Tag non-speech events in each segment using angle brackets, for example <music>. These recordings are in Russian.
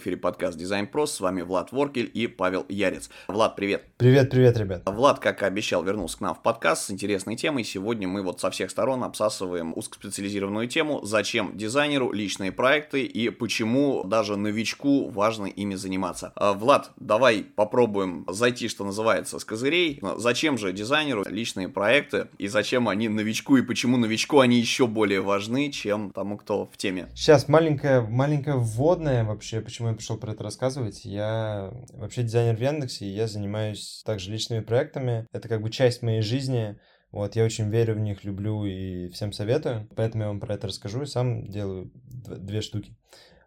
Эфире подкаст Дизайн Про, с вами Влад Воркель и Павел Ярец. Влад, привет. Привет, привет, ребят. Влад, как и обещал, вернулся к нам в подкаст с интересной темой. Сегодня мы вот со всех сторон обсасываем узкоспециализированную тему, зачем дизайнеру личные проекты и почему даже новичку важно ими заниматься. А, Влад, давай попробуем зайти, что называется, с козырей. Зачем же дизайнеру личные проекты и зачем они новичку и почему новичку они еще более важны, чем тому, кто в теме? Сейчас маленькая, маленькая вводная вообще, почему я пришел про это рассказывать. Я вообще дизайнер в Яндексе, и я занимаюсь также личными проектами. Это как бы часть моей жизни. Вот, я очень верю в них, люблю и всем советую. Поэтому я вам про это расскажу и сам делаю две штуки.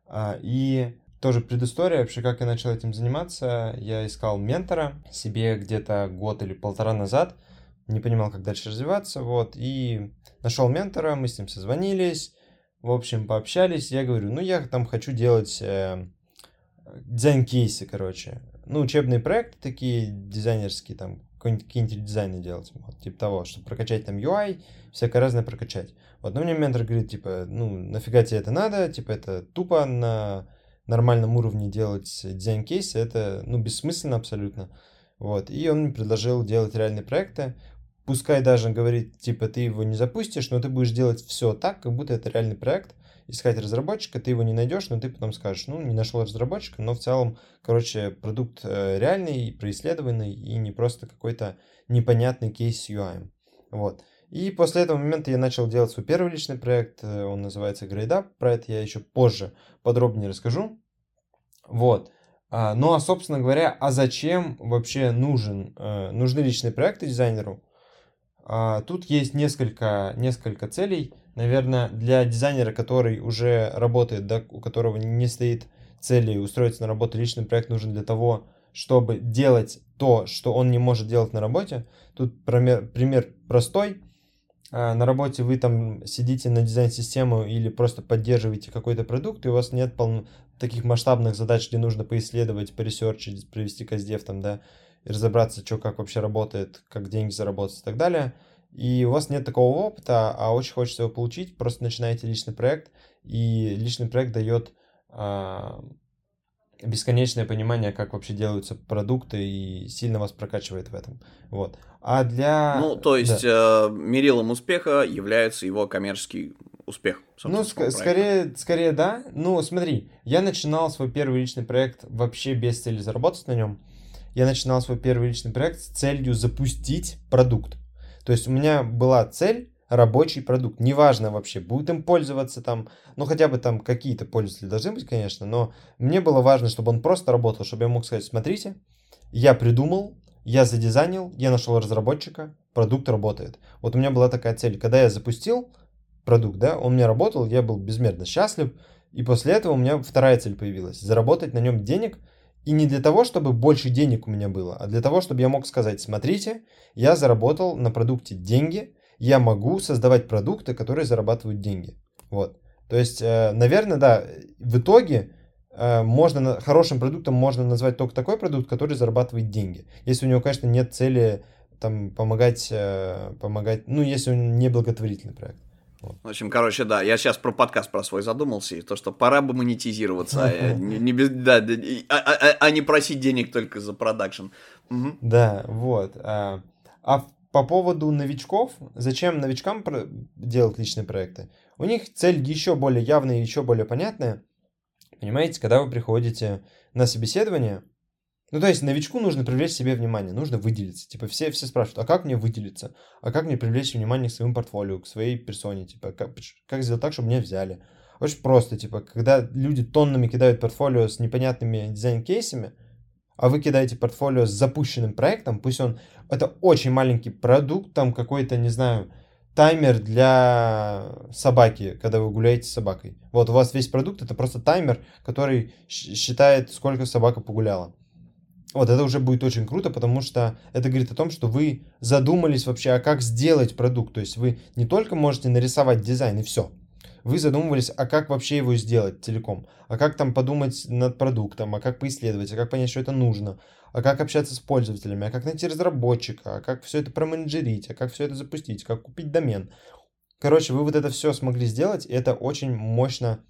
А, и тоже предыстория, вообще, как я начал этим заниматься. Я искал ментора себе где-то год или полтора назад. Не понимал, как дальше развиваться, вот. И нашел ментора, мы с ним созвонились в общем, пообщались, я говорю, ну, я там хочу делать э, дизайн-кейсы, короче. Ну, учебные проекты такие, дизайнерские, там, какие-нибудь дизайны делать, вот, типа того, чтобы прокачать там UI, всякое разное прокачать. Вот, но мне ментор говорит, типа, ну, нафига тебе это надо, типа, это тупо на нормальном уровне делать дизайн-кейсы, это, ну, бессмысленно абсолютно. Вот, и он мне предложил делать реальные проекты пускай даже говорит, типа, ты его не запустишь, но ты будешь делать все так, как будто это реальный проект, искать разработчика, ты его не найдешь, но ты потом скажешь, ну, не нашел разработчика, но в целом, короче, продукт э, реальный, происследованный и не просто какой-то непонятный кейс с UI. Вот. И после этого момента я начал делать свой первый личный проект, э, он называется GradeUp, про это я еще позже подробнее расскажу. Вот. А, ну а, собственно говоря, а зачем вообще нужен, э, нужны личные проекты дизайнеру? А, тут есть несколько, несколько целей. Наверное, для дизайнера, который уже работает, да, у которого не стоит цели устроиться на работу, личный проект нужен для того, чтобы делать то, что он не может делать на работе. Тут пример, пример простой. А, на работе вы там сидите на дизайн-систему или просто поддерживаете какой-то продукт, и у вас нет полно... таких масштабных задач, где нужно поисследовать, поресерчить, провести каздев там, да, и разобраться, что как вообще работает, как деньги заработать и так далее. И у вас нет такого опыта, а очень хочется его получить, просто начинаете личный проект, и личный проект дает а, бесконечное понимание, как вообще делаются продукты, и сильно вас прокачивает в этом. Вот. А для... Ну, то есть, да. э, мерилом успеха является его коммерческий успех. Ну, ск- скорее, скорее да. Ну, смотри, я начинал свой первый личный проект вообще без цели заработать на нем я начинал свой первый личный проект с целью запустить продукт. То есть у меня была цель рабочий продукт. Неважно вообще, будет им пользоваться там, ну хотя бы там какие-то пользователи должны быть, конечно, но мне было важно, чтобы он просто работал, чтобы я мог сказать, смотрите, я придумал, я задизайнил, я нашел разработчика, продукт работает. Вот у меня была такая цель. Когда я запустил продукт, да, он меня работал, я был безмерно счастлив, и после этого у меня вторая цель появилась. Заработать на нем денег – и не для того, чтобы больше денег у меня было, а для того, чтобы я мог сказать, смотрите, я заработал на продукте деньги, я могу создавать продукты, которые зарабатывают деньги. Вот. То есть, э, наверное, да, в итоге э, можно, хорошим продуктом можно назвать только такой продукт, который зарабатывает деньги. Если у него, конечно, нет цели там помогать, э, помогать, ну, если он не благотворительный проект. В общем, короче, да, я сейчас про подкаст про свой задумался, и то, что пора бы монетизироваться, а не, не без, да, а, а, а не просить денег только за продакшн. Угу. Да, вот. А, а по поводу новичков, зачем новичкам делать личные проекты? У них цель еще более явная и еще более понятная. Понимаете, когда вы приходите на собеседование, ну, то есть новичку нужно привлечь себе внимание, нужно выделиться. Типа все, все спрашивают, а как мне выделиться? А как мне привлечь внимание к своему портфолио, к своей персоне? Типа, как, как сделать так, чтобы меня взяли? Очень просто, типа, когда люди тоннами кидают портфолио с непонятными дизайн-кейсами, а вы кидаете портфолио с запущенным проектом, пусть он, это очень маленький продукт, там какой-то, не знаю, таймер для собаки, когда вы гуляете с собакой. Вот у вас весь продукт это просто таймер, который считает, сколько собака погуляла. Вот это уже будет очень круто, потому что это говорит о том, что вы задумались вообще, а как сделать продукт. То есть вы не только можете нарисовать дизайн и все. Вы задумывались, а как вообще его сделать целиком, а как там подумать над продуктом, а как поисследовать, а как понять, что это нужно, а как общаться с пользователями, а как найти разработчика, а как все это променеджерить, а как все это запустить, как купить домен. Короче, вы вот это все смогли сделать, и это очень мощно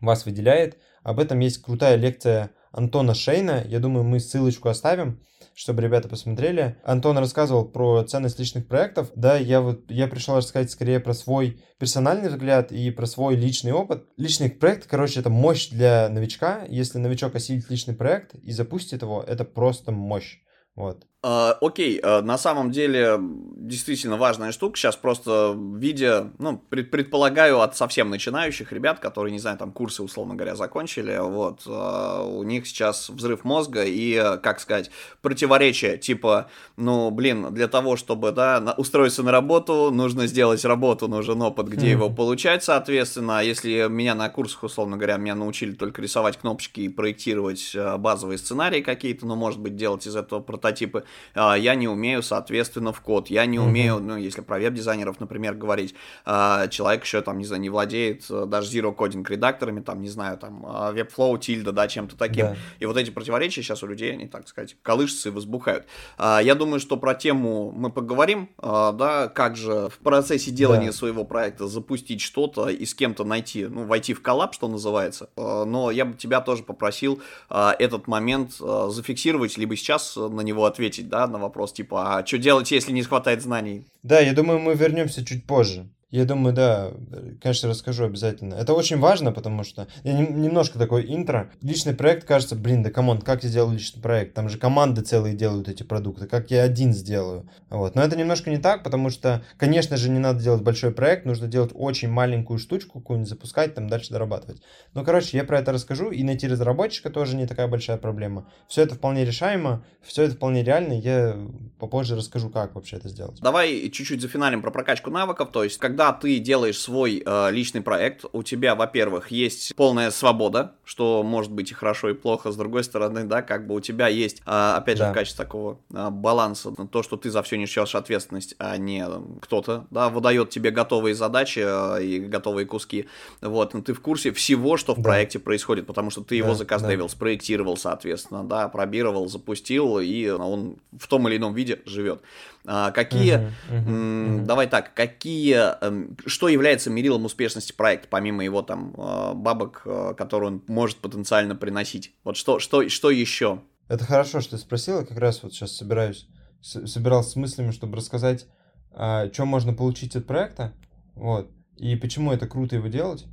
вас выделяет. Об этом есть крутая лекция Антона Шейна. Я думаю, мы ссылочку оставим, чтобы ребята посмотрели. Антон рассказывал про ценность личных проектов. Да, я вот я пришел рассказать скорее про свой персональный взгляд и про свой личный опыт. Личный проект, короче, это мощь для новичка. Если новичок осилит личный проект и запустит его, это просто мощь. Вот. Uh, окей, uh, на самом деле действительно важная штука. Сейчас просто видя, ну, пред, предполагаю, от совсем начинающих ребят, которые, не знаю, там курсы, условно говоря, закончили, вот, uh, у них сейчас взрыв мозга и, как сказать, противоречие, типа, ну, блин, для того, чтобы, да, устроиться на работу, нужно сделать работу, нужен опыт, где mm-hmm. его получать, соответственно. А если меня на курсах, условно говоря, меня научили только рисовать кнопочки и проектировать базовые сценарии какие-то, ну, может быть, делать из этого прототипы, я не умею, соответственно, в код, я не умею, ну, если про веб-дизайнеров, например, говорить, а, человек еще, там, не знаю, не владеет э, даже zero кодинг редакторами, там, не знаю, там, а, Webflow, Tilda, да, чем-то таким. Да. И вот эти противоречия сейчас у людей, они, так сказать, колышутся и возбухают. Я думаю, что про тему мы поговорим, да, как же в процессе делания да. своего проекта запустить что-то и с кем-то найти, ну, войти в коллаб, что называется. Но я бы тебя тоже попросил этот момент зафиксировать, либо сейчас на него ответить ответить, да, на вопрос, типа, а что делать, если не хватает знаний? Да, я думаю, мы вернемся чуть позже. Я думаю, да, конечно, расскажу обязательно. Это очень важно, потому что я не, немножко такой интро. Личный проект кажется, блин, да come on, как я сделал личный проект? Там же команды целые делают эти продукты, как я один сделаю? Вот. Но это немножко не так, потому что, конечно же, не надо делать большой проект, нужно делать очень маленькую штучку какую-нибудь, запускать, там дальше дорабатывать. Ну, короче, я про это расскажу, и найти разработчика тоже не такая большая проблема. Все это вполне решаемо, все это вполне реально, я попозже расскажу, как вообще это сделать. Давай чуть-чуть зафиналим про прокачку навыков, то есть, когда когда ты делаешь свой э, личный проект, у тебя, во-первых, есть полная свобода, что может быть и хорошо, и плохо. С другой стороны, да, как бы у тебя есть, э, опять же, да. в качестве такого э, баланса, то, что ты за все несешь ответственность, а не кто-то, да, выдает тебе готовые задачи э, и готовые куски. Вот, но ты в курсе всего, что в да. проекте происходит, потому что ты да, его заказдевил, да. спроектировал, соответственно, да, пробировал, запустил, и он в том или ином виде живет. А, какие, uh-huh, uh-huh, uh-huh. давай так, какие, эм, что является мерилом успешности проекта, помимо его там а, бабок, а, которые он может потенциально приносить? Вот что, что, что еще? Это хорошо, что ты спросила, как раз вот сейчас собираюсь, собирался с мыслями, чтобы рассказать, что можно получить от проекта, вот, и почему это круто его делать.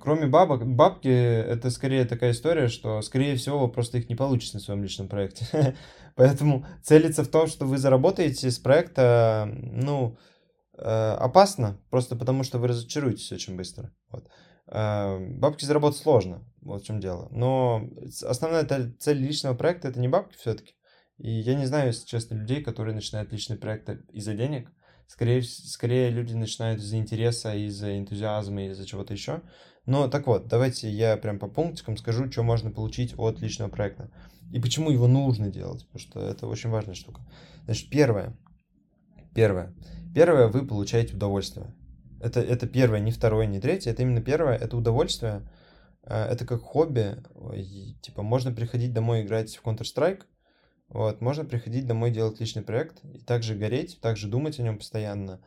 Кроме бабок, бабки это скорее такая история, что, скорее всего, вы просто их не получите на своем личном проекте. <laughs> Поэтому целиться в том, что вы заработаете с проекта, ну, э, опасно, просто потому что вы разочаруетесь очень быстро. Вот. Э, бабки заработать сложно, вот в чем дело. Но основная цель личного проекта это не бабки все-таки. И я не знаю, если честно, людей, которые начинают личный проект из-за денег. Скорее, скорее люди начинают из-за интереса, из-за энтузиазма, из-за чего-то еще. Но так вот, давайте я прям по пунктикам скажу, что можно получить от личного проекта. И почему его нужно делать, потому что это очень важная штука. Значит, первое. Первое. Первое, вы получаете удовольствие. Это, это первое, не второе, не третье. Это именно первое, это удовольствие. Э, это как хобби. И, типа, можно приходить домой играть в Counter-Strike, вот, можно приходить домой делать личный проект и также гореть, также думать о нем постоянно.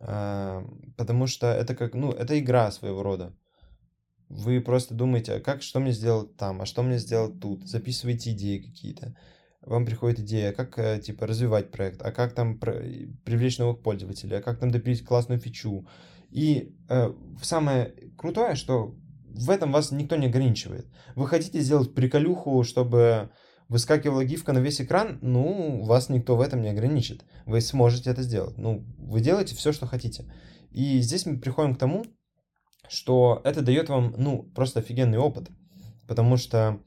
Э, потому что это как, ну, это игра своего рода. Вы просто думаете, а как, что мне сделать там, а что мне сделать тут, записываете идеи какие-то. Вам приходит идея, как, э, типа, развивать проект, а как там привлечь новых пользователей, а как там добить классную фичу. И э, самое крутое, что в этом вас никто не ограничивает. Вы хотите сделать приколюху, чтобы выскакивала гифка на весь экран, ну, вас никто в этом не ограничит. Вы сможете это сделать. Ну, вы делаете все, что хотите. И здесь мы приходим к тому, что это дает вам, ну, просто офигенный опыт. Потому что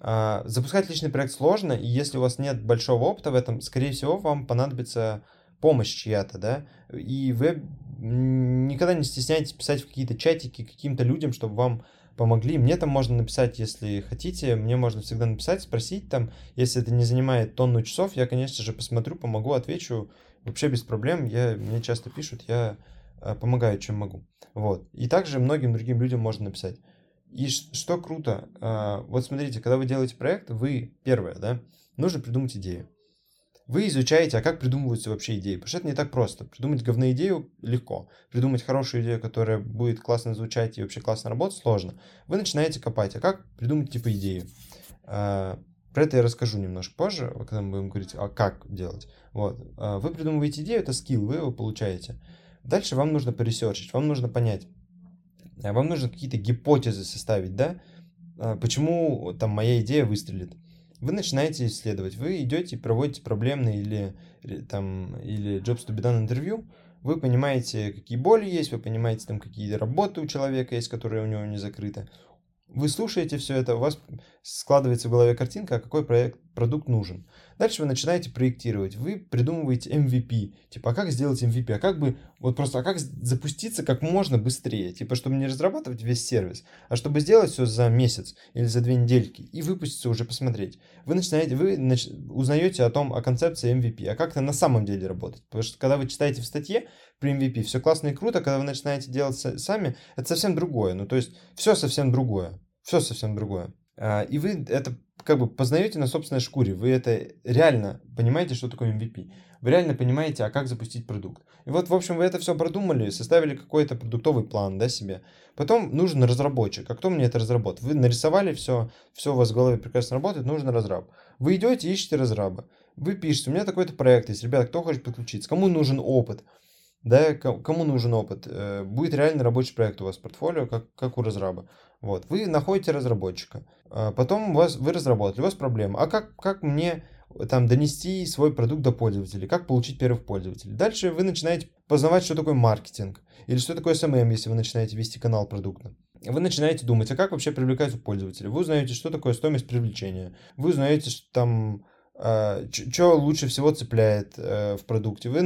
э, запускать личный проект сложно, и если у вас нет большого опыта в этом, скорее всего, вам понадобится помощь чья-то, да, и вы никогда не стесняйтесь писать в какие-то чатики каким-то людям, чтобы вам помогли. Мне там можно написать, если хотите, мне можно всегда написать, спросить там, если это не занимает тонну часов, я, конечно же, посмотрю, помогу, отвечу, вообще без проблем, я, мне часто пишут, я помогаю, чем могу. Вот. И также многим другим людям можно написать. И что круто, э, вот смотрите, когда вы делаете проект, вы, первое, да, нужно придумать идею. вы изучаете, а как придумываются вообще идеи. Потому что это не так просто. Придумать говную идею легко. Придумать хорошую идею, которая будет классно звучать и вообще классно работать, сложно. Вы начинаете копать, а как придумать типа идею. А, про это я расскажу немножко позже, когда мы будем говорить, а как делать. Вот. Вы придумываете идею, это скилл, вы его получаете. Дальше вам нужно поресерчить, вам нужно понять, а вам нужно какие-то гипотезы составить, да, почему там моя идея выстрелит вы начинаете исследовать. Вы идете проводите проблемный или, или, там, или jobs to be done интервью, вы понимаете, какие боли есть, вы понимаете, там, какие работы у человека есть, которые у него не закрыты. Вы слушаете все это, у вас складывается в голове картинка, а какой проект, продукт нужен. Дальше вы начинаете проектировать, вы придумываете MVP, типа, а как сделать MVP, а как бы, вот просто, а как запуститься как можно быстрее, типа, чтобы не разрабатывать весь сервис, а чтобы сделать все за месяц или за две недельки и выпуститься уже посмотреть. Вы начинаете, вы нач... узнаете о том, о концепции MVP, а как это на самом деле работает, потому что когда вы читаете в статье при MVP, все классно и круто, когда вы начинаете делать сами, это совсем другое, ну, то есть, все совсем другое, все совсем другое. А, и вы это как бы познаете на собственной шкуре, вы это реально понимаете, что такое MVP. Вы реально понимаете, а как запустить продукт. И вот, в общем, вы это все продумали, составили какой-то продуктовый план, да, себе. Потом нужен разработчик. А кто мне это разработает? Вы нарисовали все, все у вас в голове прекрасно работает, нужен разраб. Вы идете, ищете разраба. Вы пишете, у меня такой-то проект есть, ребята, кто хочет подключиться, кому нужен опыт, да, кому нужен опыт. Э, будет реально рабочий проект у вас в портфолио, как, как у разраба. Вот, вы находите разработчика, а потом у вас, вы разработали, у вас проблема. А как, как мне там донести свой продукт до пользователей, как получить первых пользователей. Дальше вы начинаете познавать, что такое маркетинг, или что такое SMM, если вы начинаете вести канал продукта. Вы начинаете думать, а как вообще привлекать пользователей. Вы узнаете, что такое стоимость привлечения. Вы узнаете, что там что лучше всего цепляет э, в продукте. Вы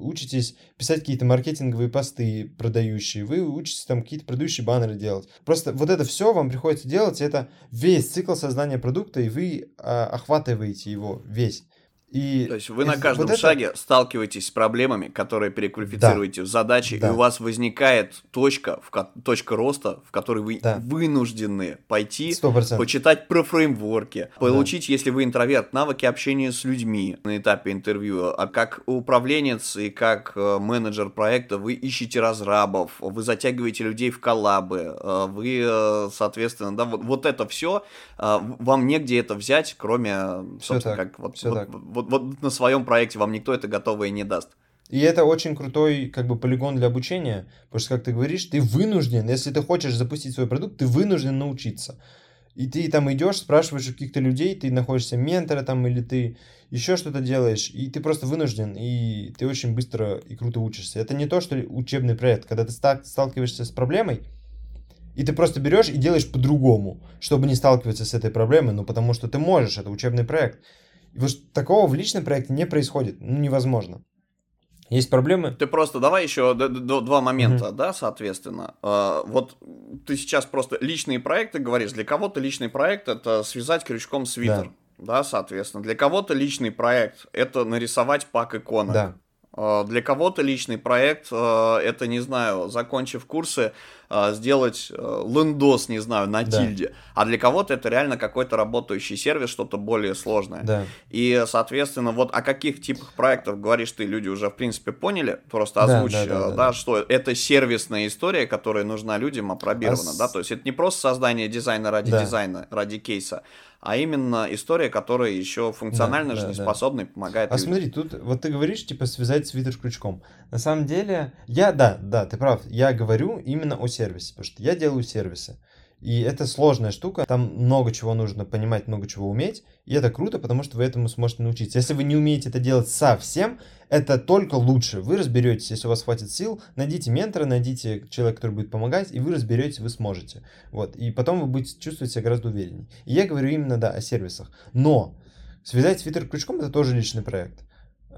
учитесь писать какие-то маркетинговые посты продающие, вы учитесь там какие-то продающие баннеры делать. Просто вот это все вам приходится делать, это весь цикл создания продукта, и вы а, охватываете его весь. И То есть вы на каждом вот шаге это... сталкиваетесь с проблемами, которые переквалифицируете да. в задачи, да. и у вас возникает точка, в ко... точка роста, в которой вы да. вынуждены пойти 100%. почитать про фреймворки, получить, да. если вы интроверт, навыки общения с людьми на этапе интервью, а как управленец и как э, менеджер проекта вы ищете разрабов, вы затягиваете людей в коллабы, э, вы, э, соответственно, да, вот, вот это все, вам негде это взять, кроме, собственно, как вот, вот, вот, вот на своем проекте вам никто это готовое не даст. И это очень крутой как бы полигон для обучения, потому что, как ты говоришь, ты вынужден, если ты хочешь запустить свой продукт, ты вынужден научиться. И ты там идешь, спрашиваешь у каких-то людей, ты находишься ментора там или ты еще что-то делаешь, и ты просто вынужден, и ты очень быстро и круто учишься. Это не то, что учебный проект, когда ты сталкиваешься с проблемой, и ты просто берешь и делаешь по-другому, чтобы не сталкиваться с этой проблемой, ну потому что ты можешь, это учебный проект. И вот такого в личном проекте не происходит. Ну, невозможно. Есть проблемы? Ты просто давай еще два момента, mm-hmm. да, соответственно. А, вот ты сейчас просто личные проекты говоришь. Для кого-то личный проект это связать крючком свитер. Да. да, соответственно. Для кого-то личный проект это нарисовать пак иконок. Да. А, для кого-то личный проект а, это, не знаю, закончив курсы, а, сделать э, лендос, не знаю, на да. тильде. А для кого-то это реально какой-то работающий сервис, что-то более сложное. Да. И, соответственно, вот о каких типах проектов говоришь ты, люди уже, в принципе, поняли, просто озвучь, да, да, да, да, да, что это сервисная история, которая нужна людям, опробирована, а да, то есть это не просто создание дизайна ради да. дизайна, ради кейса, а именно история, которая еще функционально да, жизнеспособна да, да. и помогает. А людям. смотри, тут вот ты говоришь, типа, связать свитер с крючком. На самом деле, я, да, да, ты прав, я говорю именно о сервисе, потому что я делаю сервисы. И это сложная штука, там много чего нужно понимать, много чего уметь, и это круто, потому что вы этому сможете научиться. Если вы не умеете это делать совсем, это только лучше. Вы разберетесь, если у вас хватит сил, найдите ментора, найдите человека, который будет помогать, и вы разберетесь, вы сможете. Вот, и потом вы будете чувствовать себя гораздо увереннее. И я говорю именно, да, о сервисах. Но связать свитер крючком это тоже личный проект.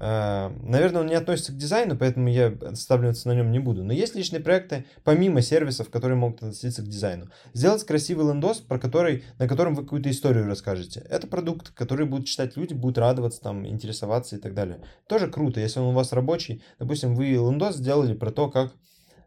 А, наверное, он не относится к дизайну, поэтому я останавливаться на нем не буду. Но есть личные проекты, помимо сервисов, которые могут относиться к дизайну. Сделать красивый лендос, про который, на котором вы какую-то историю расскажете. Это продукт, который будут читать люди, будут радоваться, там, интересоваться и так далее. Тоже круто, если он у вас рабочий. Допустим, вы лендос сделали про то, как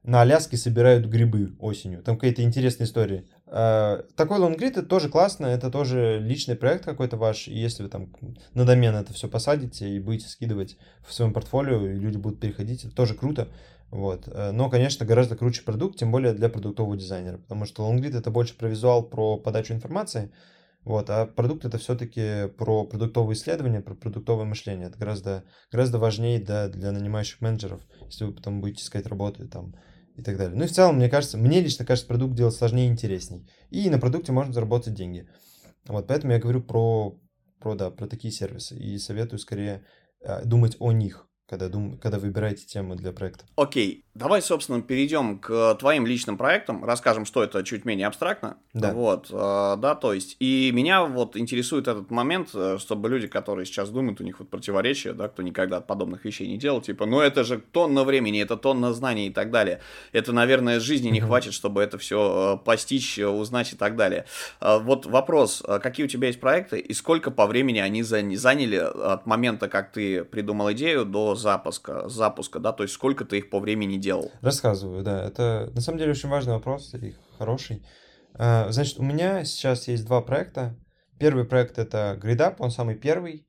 на Аляске собирают грибы осенью. Там какая-то интересная история. Э, такой лонгрид это тоже классно, это тоже личный проект какой-то ваш, и если вы там на домен это все посадите и будете скидывать в своем портфолио, и люди будут переходить, это тоже круто. Вот. Э, но, конечно, гораздо круче продукт, тем более для продуктового дизайнера, потому что лонгрид это больше про визуал, про подачу информации, вот, а продукт это все-таки про продуктовые исследования, про продуктовое мышление. Это гораздо, гораздо важнее да, для нанимающих менеджеров, если вы потом будете искать работу там, и так далее. Ну и в целом, мне кажется, мне лично кажется, продукт делать сложнее и интересней. И на продукте можно заработать деньги. Вот, поэтому я говорю про, про, да, про такие сервисы. И советую скорее э, думать о них, когда, дум... когда выбираете тему для проекта. Окей, давай, собственно, перейдем к твоим личным проектам, расскажем, что это чуть менее абстрактно. Да. Вот, э, да, то есть, и меня вот интересует этот момент, э, чтобы люди, которые сейчас думают, у них вот противоречия, да, кто никогда подобных вещей не делал, типа, ну это же тонна времени, это тонна знаний и так далее. Это, наверное, жизни не хватит, чтобы это все э, постичь, узнать и так далее. Вот вопрос, какие у тебя есть проекты и сколько по времени они заняли от момента, как ты придумал идею, до запуска, запуска, да, то есть сколько ты их по времени делал? Рассказываю, да, это на самом деле очень важный вопрос и хороший. А, значит, у меня сейчас есть два проекта. Первый проект это GridUp, он самый первый.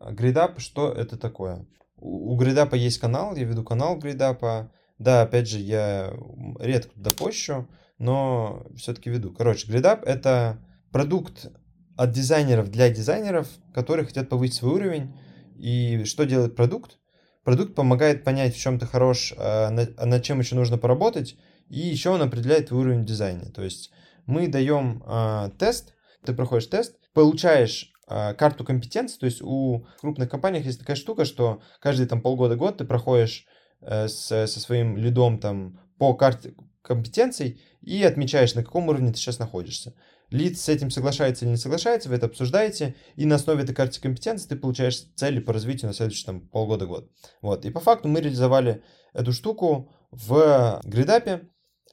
GridUp, что это такое? У GridUp есть канал, я веду канал GridUp. Да, опять же, я редко туда пощу, но все-таки веду. Короче, GridUp это продукт от дизайнеров для дизайнеров, которые хотят повысить свой уровень. И что делает продукт? Продукт помогает понять, в чем ты хорош, а над чем еще нужно поработать, и еще он определяет твой уровень дизайна. То есть мы даем э, тест, ты проходишь тест, получаешь э, карту компетенций, то есть у крупных компаний есть такая штука, что каждые там полгода-год ты проходишь э, со своим лидом там по карте компетенций и отмечаешь, на каком уровне ты сейчас находишься. Лид с этим соглашается или не соглашается, вы это обсуждаете, и на основе этой карты компетенции ты получаешь цели по развитию на следующие там, полгода-год. Вот. И по факту мы реализовали эту штуку в гридапе,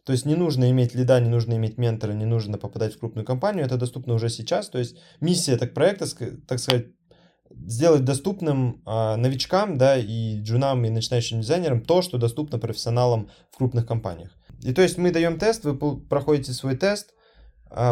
то есть не нужно иметь лида, не нужно иметь ментора, не нужно попадать в крупную компанию, это доступно уже сейчас. То есть миссия так проекта, так сказать, сделать доступным э, новичкам, да, и джунам, и начинающим дизайнерам то, что доступно профессионалам в крупных компаниях. И то есть мы даем тест, вы проходите свой тест,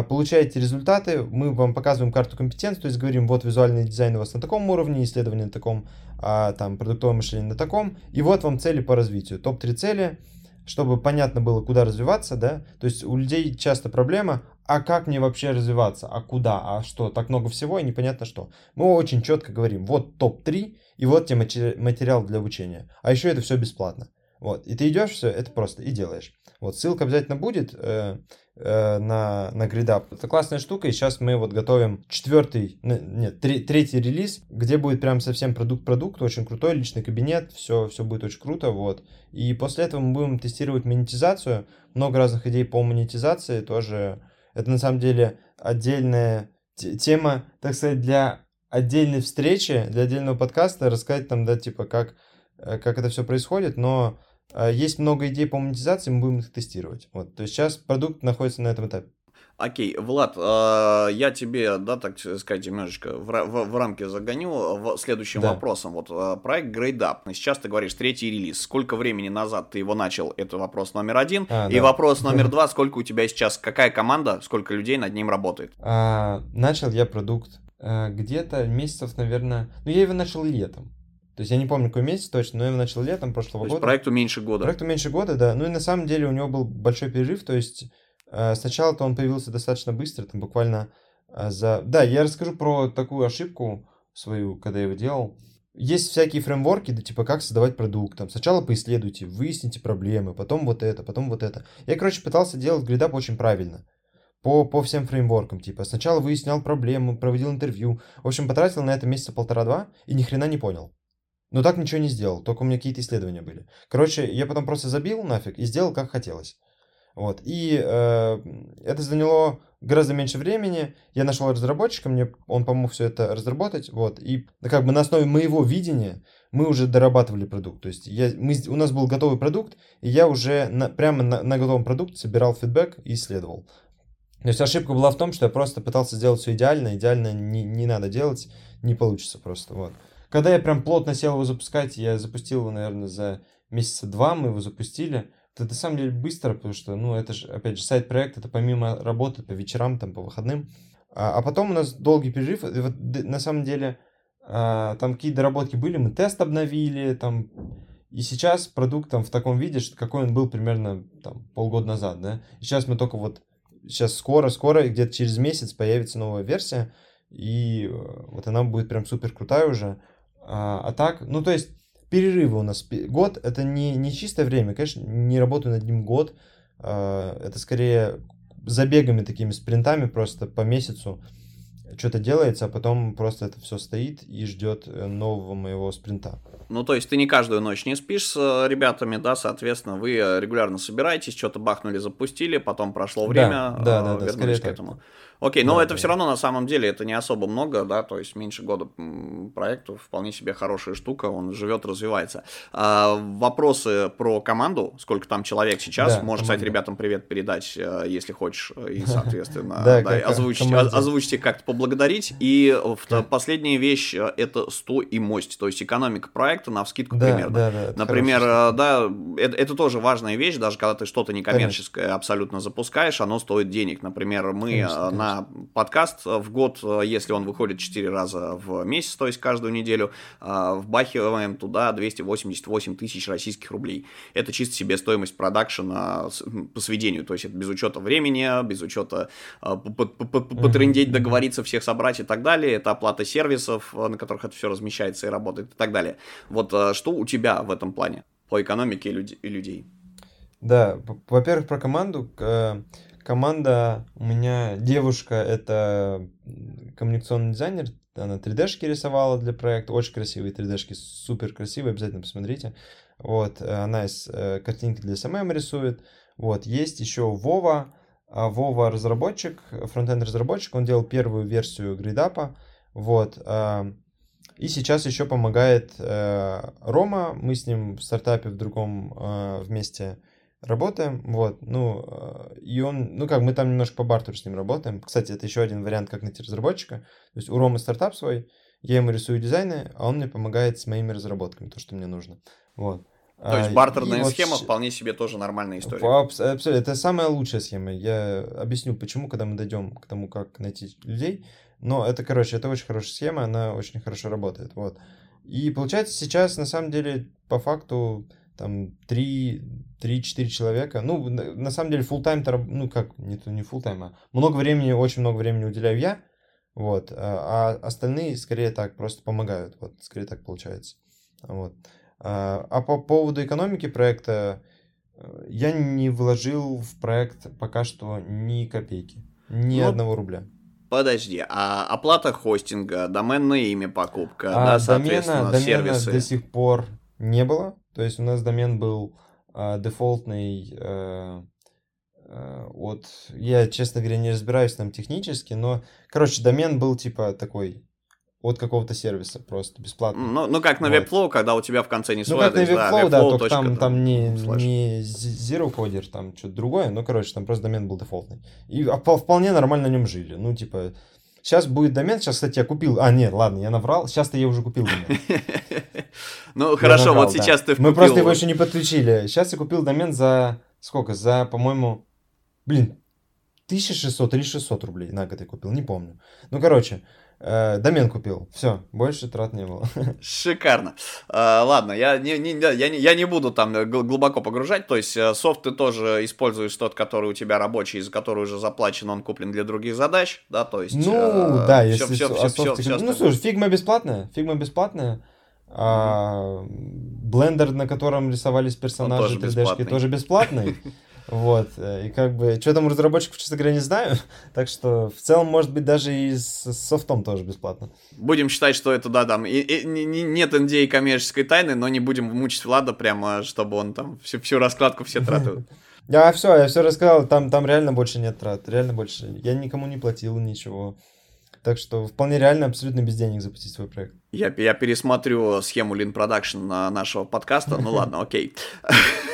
получаете результаты, мы вам показываем карту компетенций, то есть говорим, вот визуальный дизайн у вас на таком уровне, исследование на таком, а, там, продуктовое мышление на таком, и вот вам цели по развитию. Топ-3 цели, чтобы понятно было, куда развиваться, да, то есть у людей часто проблема, а как мне вообще развиваться, а куда, а что, так много всего и непонятно что. Мы очень четко говорим, вот топ-3, и вот тебе материал для обучения, а еще это все бесплатно. Вот, и ты идешь все, это просто, и делаешь. Вот, ссылка обязательно будет э, э, на, на GridUp. Это классная штука, и сейчас мы вот готовим четвертый, нет, три, третий релиз, где будет прям совсем продукт-продукт, очень крутой, личный кабинет, все, все будет очень круто, вот. И после этого мы будем тестировать монетизацию, много разных идей по монетизации, тоже, это на самом деле отдельная тема, так сказать, для отдельной встречи, для отдельного подкаста, рассказать там, да, типа, как, э, как это все происходит, но есть много идей по монетизации, мы будем их тестировать. Вот, то есть сейчас продукт находится на этом этапе. Окей, Влад, э, я тебе, да, так сказать, немножечко в, в, в рамки загоню следующим да. вопросом. Вот э, проект GradeUp. Сейчас ты говоришь третий релиз. Сколько времени назад ты его начал? Это вопрос номер один. А, и да. вопрос <laughs> номер два. Сколько у тебя сейчас, какая команда, сколько людей над ним работает? А, начал я продукт а, где-то месяцев, наверное... Ну, я его начал летом. То есть я не помню, какой месяц точно, но я его начал летом прошлого то года. проекту меньше года. Проекту меньше года, да. Ну и на самом деле у него был большой перерыв, то есть э, сначала-то он появился достаточно быстро, там буквально э, за... Да, я расскажу про такую ошибку свою, когда я его делал. Есть всякие фреймворки, да, типа как создавать продукт. Там сначала поисследуйте, выясните проблемы, потом вот это, потом вот это. Я, короче, пытался делать гридап очень правильно. По, по всем фреймворкам, типа, сначала выяснял проблему, проводил интервью. В общем, потратил на это месяца полтора-два и ни хрена не понял. Но так ничего не сделал, только у меня какие-то исследования были. Короче, я потом просто забил нафиг и сделал как хотелось. Вот. И э, это заняло гораздо меньше времени. Я нашел разработчика, мне он помог все это разработать. Вот. И как бы на основе моего видения мы уже дорабатывали продукт. То есть я, мы, у нас был готовый продукт, и я уже на, прямо на, на готовом продукте собирал фидбэк и исследовал. То есть ошибка была в том, что я просто пытался сделать все идеально. Идеально не, не надо делать, не получится просто. Вот. Когда я прям плотно сел его запускать, я запустил его, наверное, за месяца два мы его запустили. это на самом деле быстро, потому что, ну, это же, опять же, сайт-проект, это помимо работы по вечерам, там, по выходным. А, а потом у нас долгий перерыв, и вот на самом деле а, там какие доработки были, мы тест обновили, там, и сейчас продукт там в таком виде, что какой он был примерно там полгода назад, да. И сейчас мы только вот, сейчас скоро-скоро, где-то через месяц появится новая версия, и э, вот она будет прям супер крутая уже. А, а так, ну то есть перерывы у нас. Год это не, не чистое время, конечно, не работаю над ним год. А, это скорее забегами такими, спринтами просто по месяцу что-то делается, а потом просто это все стоит и ждет э, нового моего спринта. Ну, то есть ты не каждую ночь не спишь с э, ребятами, да, соответственно, вы э, регулярно собираетесь, что-то бахнули, запустили, потом прошло время, да, да, да, вернулись да, к этому. Так. Окей, но да, это да. все равно на самом деле это не особо много, да, то есть меньше года проекту вполне себе хорошая штука, он живет, развивается. А, вопросы про команду, сколько там человек сейчас, да, можешь, кстати, ребятам привет передать, э, если хочешь, э, и, <laughs> соответственно, озвучите, как-то поблагодарить. И последняя вещь э, это стоимость, то есть экономика проекта на вскидку примерно. Например, да, это тоже важная вещь, даже когда ты что-то некоммерческое абсолютно запускаешь, оно стоит денег. Например, мы на подкаст в год, э, если он выходит 4 раза в месяц, то есть каждую неделю, э, вбахиваем туда 288 тысяч российских рублей. Это чисто себе стоимость продакшена по сведению, то есть это без учета времени, без учета э, потрендеть, договориться, всех собрать и так далее. Это оплата сервисов, на которых это все размещается и работает и так далее. Вот что у тебя в этом плане по экономике и людей? Да, во-первых, про команду команда, у меня девушка, это коммуникационный дизайнер, она 3D-шки рисовала для проекта, очень красивые 3D-шки, супер красивые, обязательно посмотрите. Вот, она из э, картинки для SMM рисует. Вот, есть еще Вова, а Вова разработчик, фронтенд разработчик, он делал первую версию гридапа, вот, э, и сейчас еще помогает э, Рома, мы с ним в стартапе в другом э, вместе работаем, вот, ну, э, и он, ну, как мы там немножко по бартеру с ним работаем. Кстати, это еще один вариант, как найти разработчика. То есть у Ромы стартап свой, я ему рисую дизайны, а он мне помогает с моими разработками, то, что мне нужно. Вот. То есть а, бартерная и схема вот... вполне себе тоже нормальная история. Абсолютно. Это самая лучшая схема. Я объясню, почему, когда мы дойдем к тому, как найти людей. Но это, короче, это очень хорошая схема, она очень хорошо работает. Вот. И получается сейчас, на самом деле, по факту, там 3-4 человека. Ну, на, самом деле, full time ну как, не, не full time, а много времени, очень много времени уделяю я, вот, а, а остальные скорее так просто помогают, вот, скорее так получается, вот. А, а по поводу экономики проекта, э, я не вложил в проект пока что ни копейки, ни ну, одного рубля. Подожди, а оплата хостинга, доменное имя покупка, а, да, соответственно, домена, сервисы? Домена до сих пор не было, то есть у нас домен был э, дефолтный э, э, от... Я, честно говоря, не разбираюсь там технически, но, короче, домен был типа такой от какого-то сервиса просто бесплатно. Ну, ну как на вот. Webflow, когда у тебя в конце не свой Ну, как на Webflow, да, да только там, там не, не Zero Coder, там что-то другое, ну, короче, там просто домен был дефолтный. И а, вполне нормально на нем жили. Ну, типа, Сейчас будет домен, сейчас, кстати, я купил... А, нет, ладно, я наврал. Сейчас-то я уже купил домен. <laughs> Ну, хорошо, вот сейчас ты Мы просто его еще не подключили. Сейчас я купил домен за... Сколько? За, по-моему... Блин, 1600 или 600 рублей на год я купил, не помню. Ну, короче, домен купил. Все, больше трат не было. <laughs> Шикарно. А, ладно, я не, не, я, не, я не буду там глубоко погружать. То есть э, софт ты тоже используешь тот, который у тебя рабочий, за который уже заплачен, он куплен для других задач, да, то есть... Ну, э, да, все, если... Все, все, все, все, ну, слушай, Figma бесплатная, Figma бесплатная. А, Blender, на котором рисовались персонажи 3D-шки, тоже бесплатный. <laughs> Вот, э, и как бы, что там у разработчиков, честно говоря, не знаю. <laughs> Так что, в целом, может быть, даже и с софтом тоже бесплатно. Будем считать, что это, да, там, и, и, не, нет NDA коммерческой тайны, но не будем мучить Влада прямо, чтобы он там всю, всю раскладку все траты. <laughs> Я все, я все рассказал, там, там реально больше нет трат, реально больше. Я никому не платил ничего. Так что вполне реально абсолютно без денег запустить свой проект. Я, я пересмотрю схему Lean Production нашего подкаста. Ну ладно, <laughs> окей.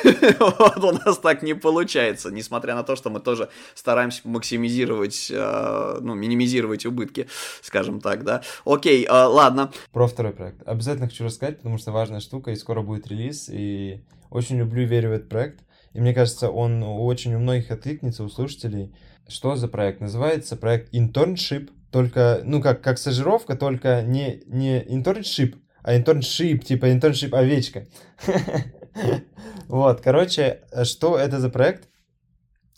<laughs> Вот у нас так не получается, несмотря на то, что мы тоже стараемся максимизировать, э, ну, минимизировать убытки, скажем так, да. Окей, э, ладно. Про второй проект. Обязательно хочу рассказать, потому что важная штука, и скоро будет релиз, и очень люблю и верю в этот проект. и мне кажется, он очень у многих откликнется, у слушателей. Что за проект? Называется проект Internship, только, ну, как, как стажировка, только не, не internship, а internship, типа internship овечка. <laughs> Вот, короче, что это за проект?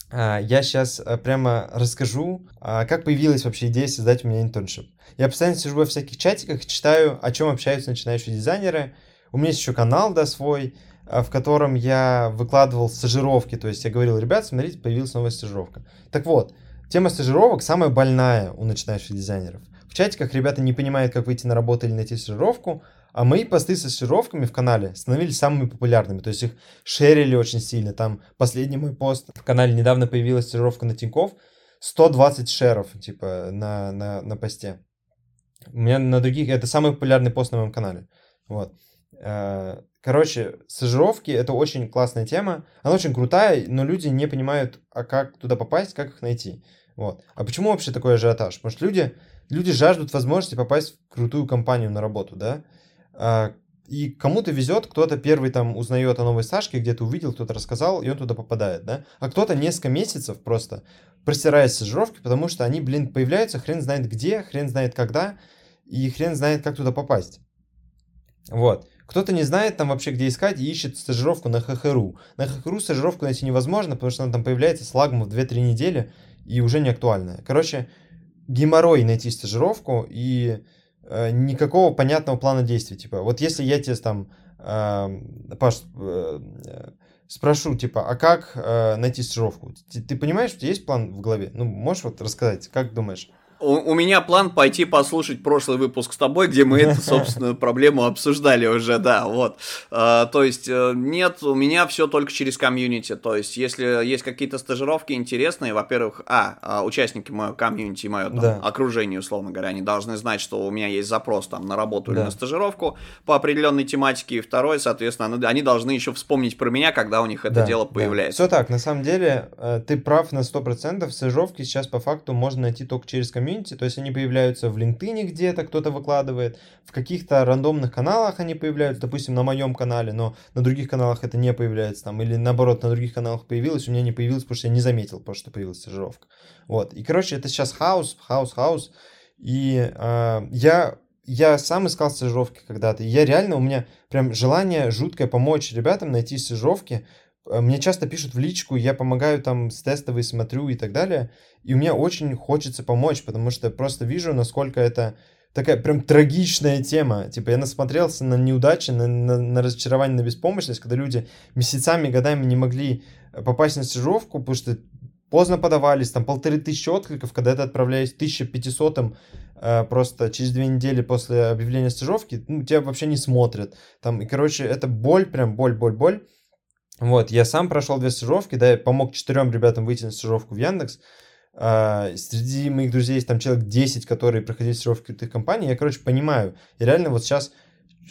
А, я сейчас э, прямо расскажу, а, как появилась вообще идея создать у меня интерншип. Я постоянно сижу во всяких чатиках, читаю, о чем общаются начинающие дизайнеры. У меня есть еще канал, да, свой, э, в котором я выкладывал стажировки. То есть я говорил, ребят, смотрите, появилась новая стажировка. Так вот, тема стажировок самая больная у начинающих дизайнеров. В чатиках ребята не понимают, как выйти на работу или найти стажировку, а мои посты со стажировками в канале становились самыми популярными. То есть их шерили очень сильно. Там последний мой пост в канале недавно появилась стажировка на Тинькофф. 120 шеров, типа, на, на, на посте. У меня на других... Это самый популярный пост на моем канале. Вот. Короче, стажировки — это очень классная тема. Она очень крутая, но люди не понимают, а как туда попасть, как их найти. Вот. А почему вообще такой ажиотаж? Потому что люди, люди жаждут возможности попасть в крутую компанию на работу, да? А, и кому-то везет, кто-то первый там узнает о новой Сашке, где-то увидел, кто-то рассказал, и он туда попадает, да? А кто-то несколько месяцев просто простирает стажировки, потому что они, блин, появляются хрен знает где, хрен знает когда, и хрен знает, как туда попасть. Вот. Кто-то не знает там вообще, где искать, и ищет стажировку на ХХРУ. На ХХРУ стажировку найти невозможно, потому что она там появляется с лагом в 2-3 недели, и уже не актуальная. Короче, геморрой найти стажировку, и Э, никакого понятного плана действий. Типа, вот если я тебе там, э, Паш, э, спрошу, типа, а как э, найти стажировку? Ты, ты понимаешь, тебя есть план в голове? Ну, можешь вот рассказать, как думаешь? У, у меня план пойти послушать прошлый выпуск с тобой, где мы эту <laughs> собственную проблему обсуждали уже, да, вот. А, то есть, э, нет, у меня все только через комьюнити. То есть, если есть какие-то стажировки интересные, во-первых, а, а участники моего комьюнити, мое там, да. окружение, условно говоря, они должны знать, что у меня есть запрос там на работу да. или на стажировку по определенной тематике. И второе, соответственно, они должны еще вспомнить про меня, когда у них это да, дело появляется. Да. Все так, на самом деле, э, ты прав на 100%. Стажировки сейчас по факту можно найти только через комьюнити комьюнити, то есть они появляются в LinkedIn где-то, кто-то выкладывает, в каких-то рандомных каналах они появляются, допустим, на моем канале, но на других каналах это не появляется, там, или наоборот, на других каналах появилось, у меня не появилось, потому что я не заметил, потому что появилась стажировка. Вот, и, короче, это сейчас хаос, хаос, хаос, и э, я я сам искал стажировки когда-то, я реально, у меня прям желание жуткое помочь ребятам найти стажировки, мне часто пишут в личку, я помогаю там с тестовой смотрю и так далее. И меня очень хочется помочь, потому что просто вижу, насколько это такая прям трагичная тема. Типа я насмотрелся на неудачи, на, на, на разочарование, на беспомощность, когда люди месяцами, годами не могли э, попасть на стажировку, потому что поздно подавались, там полторы тысячи откликов, когда ты отправляешь 1500 э, просто через две недели после объявления стажировки, ну, тебя вообще не смотрят. Там, и, короче, это боль, прям боль, боль, боль. Вот, я сам прошел две стажировки, да, я помог четырем ребятам выйти на стажировку в Яндекс. А, среди моих друзей есть там человек 10, которые проходили стажировки в этих компаний. Я, короче, понимаю. И реально вот сейчас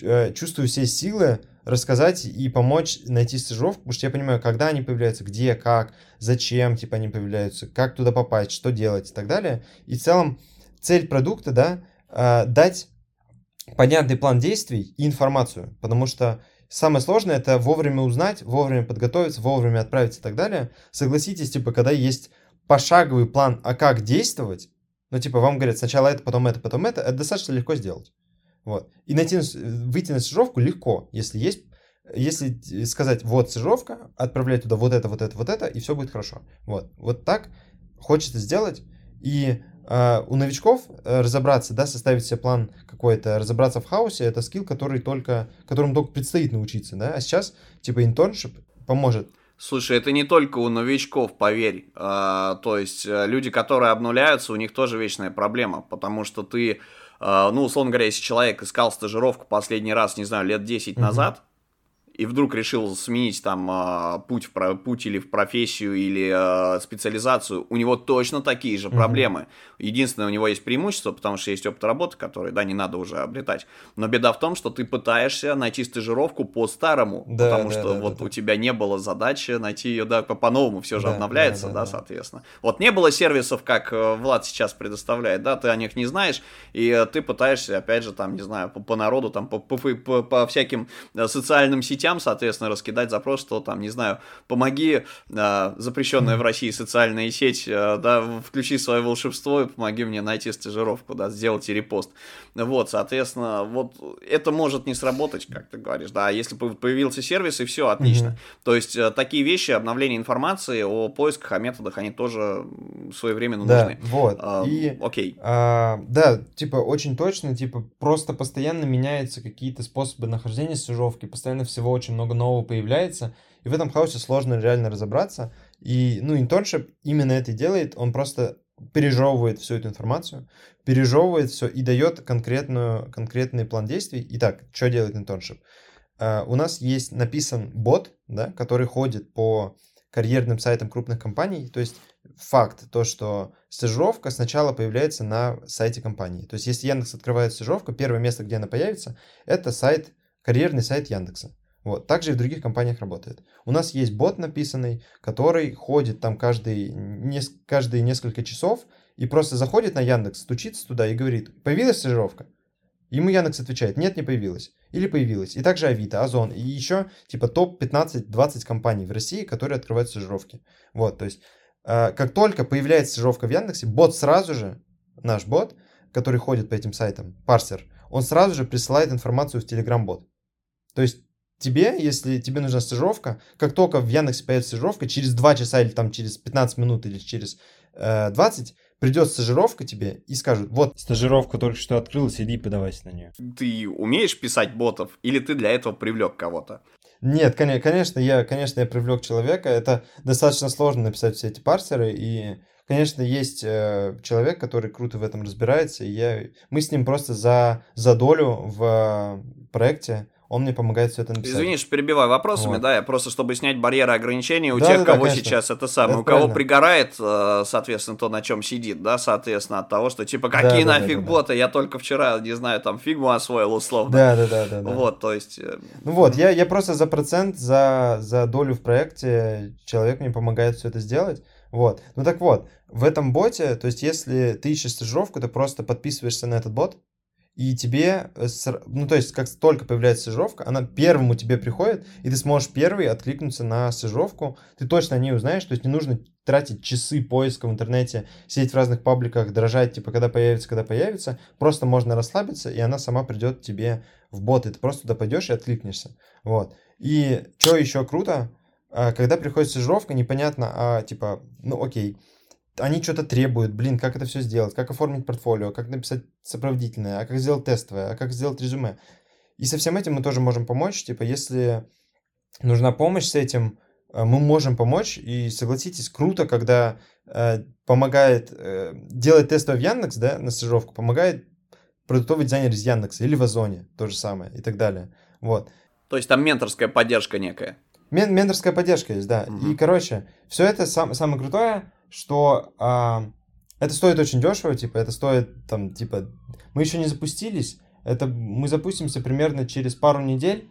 э, чувствую все силы рассказать и помочь найти стажировку, потому что я понимаю, когда они появляются, где, как, зачем, типа, они появляются, как туда попасть, что делать и так далее. И в целом цель продукта, да, э, дать понятный план действий и информацию, потому что Самое сложное это вовремя узнать, вовремя подготовиться, вовремя отправиться и так далее. Согласитесь, типа, когда есть пошаговый план, а как действовать, ну, типа, вам говорят сначала это, потом это, потом это, это достаточно легко сделать. Вот. И найти, выйти на стажировку легко, если есть, если сказать, вот стажировка, отправлять туда вот это, вот это, вот это, и все будет хорошо. Вот. Вот так хочется сделать. И у новичков uh, разобраться, да, составить себе план какой-то, разобраться в хаосе, это скилл, который только, которому только предстоит научиться, да, а сейчас, типа, internship поможет. Слушай, это не только у новичков, поверь. А, то есть э, люди, которые обнуляются, у них тоже вечная проблема, потому что ты, а, ну, условно говоря, если человек искал стажировку последний раз, не знаю, лет 10 mm-hmm. назад, и вдруг решил сменить там а, путь, в, путь или в профессию, или а, специализацию, у него точно такие же mm-hmm. проблемы. Единственное, у него есть преимущество, потому что есть опыт работы, который, да, не надо уже обретать. Но беда в том, что ты пытаешься найти стажировку по-старому, да, потому да, что да, вот да, у да. тебя не было задачи найти ее, да, по-новому, все же да, обновляется, да, да, да, соответственно. Вот не было сервисов, как э, Влад сейчас предоставляет, да, ты о них не знаешь, и э, ты пытаешься, опять же, там, не знаю, по, по народу, там, по, по, по, по всяким э, социальным сетям сетям, соответственно, раскидать запрос, что там, не знаю, помоги, э, запрещенная в России социальная сеть, э, да, включи свое волшебство и помоги мне найти стажировку, да, сделайте репост. Вот, соответственно, вот это может не сработать, как ты говоришь, да, если появился сервис и все, отлично. Mm-hmm. То есть э, такие вещи, обновление информации о поисках, о методах, они тоже своевременно да, нужны. вот. А, и, окей. А, да, типа очень точно, типа просто постоянно меняются какие-то способы нахождения стажировки, постоянно всего очень много нового появляется, и в этом хаосе сложно реально разобраться. И, ну, интоншип именно это делает, он просто пережевывает всю эту информацию, пережевывает все и дает конкретную, конкретный план действий. Итак, что делает интоншип? Uh, у нас есть написан бот, да, который ходит по карьерным сайтам крупных компаний. То есть факт, то, что стажировка сначала появляется на сайте компании. То есть если Яндекс открывает стажировку, первое место, где она появится, это сайт, карьерный сайт Яндекса. Вот. Также и в других компаниях работает. У нас есть бот написанный, который ходит там каждый, нес, каждые несколько часов и просто заходит на Яндекс, стучится туда и говорит, появилась стажировка? Ему Яндекс отвечает, нет, не появилась. Или появилась. И также Авито, Озон. И еще типа топ 15-20 компаний в России, которые открывают стажировки. Вот, то есть э, как только появляется стажировка в Яндексе, бот сразу же, наш бот, который ходит по этим сайтам, парсер, он сразу же присылает информацию в Telegram-бот. То есть тебе, если тебе нужна стажировка, как только в Яндексе появится стажировка, через 2 часа или там через 15 минут или через э, 20, придет стажировка тебе и скажут, вот... Стажировка только что открылась, иди подавайся на нее. Ты умеешь писать ботов или ты для этого привлек кого-то? Нет, конечно, я, конечно, я привлек человека. Это достаточно сложно написать все эти парсеры, и, конечно, есть э, человек, который круто в этом разбирается, и я, мы с ним просто за, за долю в проекте он мне помогает все это написать. Извини, что перебиваю вопросами, вот. да, я просто чтобы снять барьеры ограничений у да, тех, да, кого да, сейчас это самое, это у кого правильно. пригорает, э, соответственно, то, на чем сидит, да, соответственно, от того, что типа какие да, нафиг да, да, боты, да. я только вчера, не знаю, там фигму освоил условно. Да, да, да, да. да. Вот, то есть. Э, ну вот, я, я просто за процент, за, за долю в проекте человек мне помогает все это сделать. Вот. Ну так вот, в этом боте, то есть если ты ищешь стажировку, ты просто подписываешься на этот бот, и тебе, э, ну то есть как только появляется стажировка, она первому тебе приходит, и ты сможешь первый откликнуться на стажировку, ты точно о ней узнаешь, то есть не нужно тратить часы поиска в интернете, сидеть в разных пабликах, дрожать, типа, когда появится, когда появится, просто можно расслабиться, и она сама придет тебе в бот, и ты просто туда пойдешь и откликнешься, вот. И что еще круто, а, когда приходит стажировка, непонятно, а, типа, ну окей, они что-то требуют, блин, как это все сделать, как оформить портфолио, как написать сопроводительное, а как сделать тестовое, а как сделать резюме. И со всем этим мы тоже можем помочь, типа, если нужна помощь с этим, э, мы можем помочь, и согласитесь, круто, когда э, помогает э, делать тестовое в Яндекс, да, на стажировку, помогает продуктовый дизайнер из Яндекса или в Озоне, то же самое, и так далее, вот. То есть там менторская поддержка некая. Мен менторская поддержка есть, да. Угу. И, короче, все это сам самое крутое, что а, это стоит очень дешево, типа, это стоит там, типа, мы еще не запустились, это мы запустимся примерно через пару недель,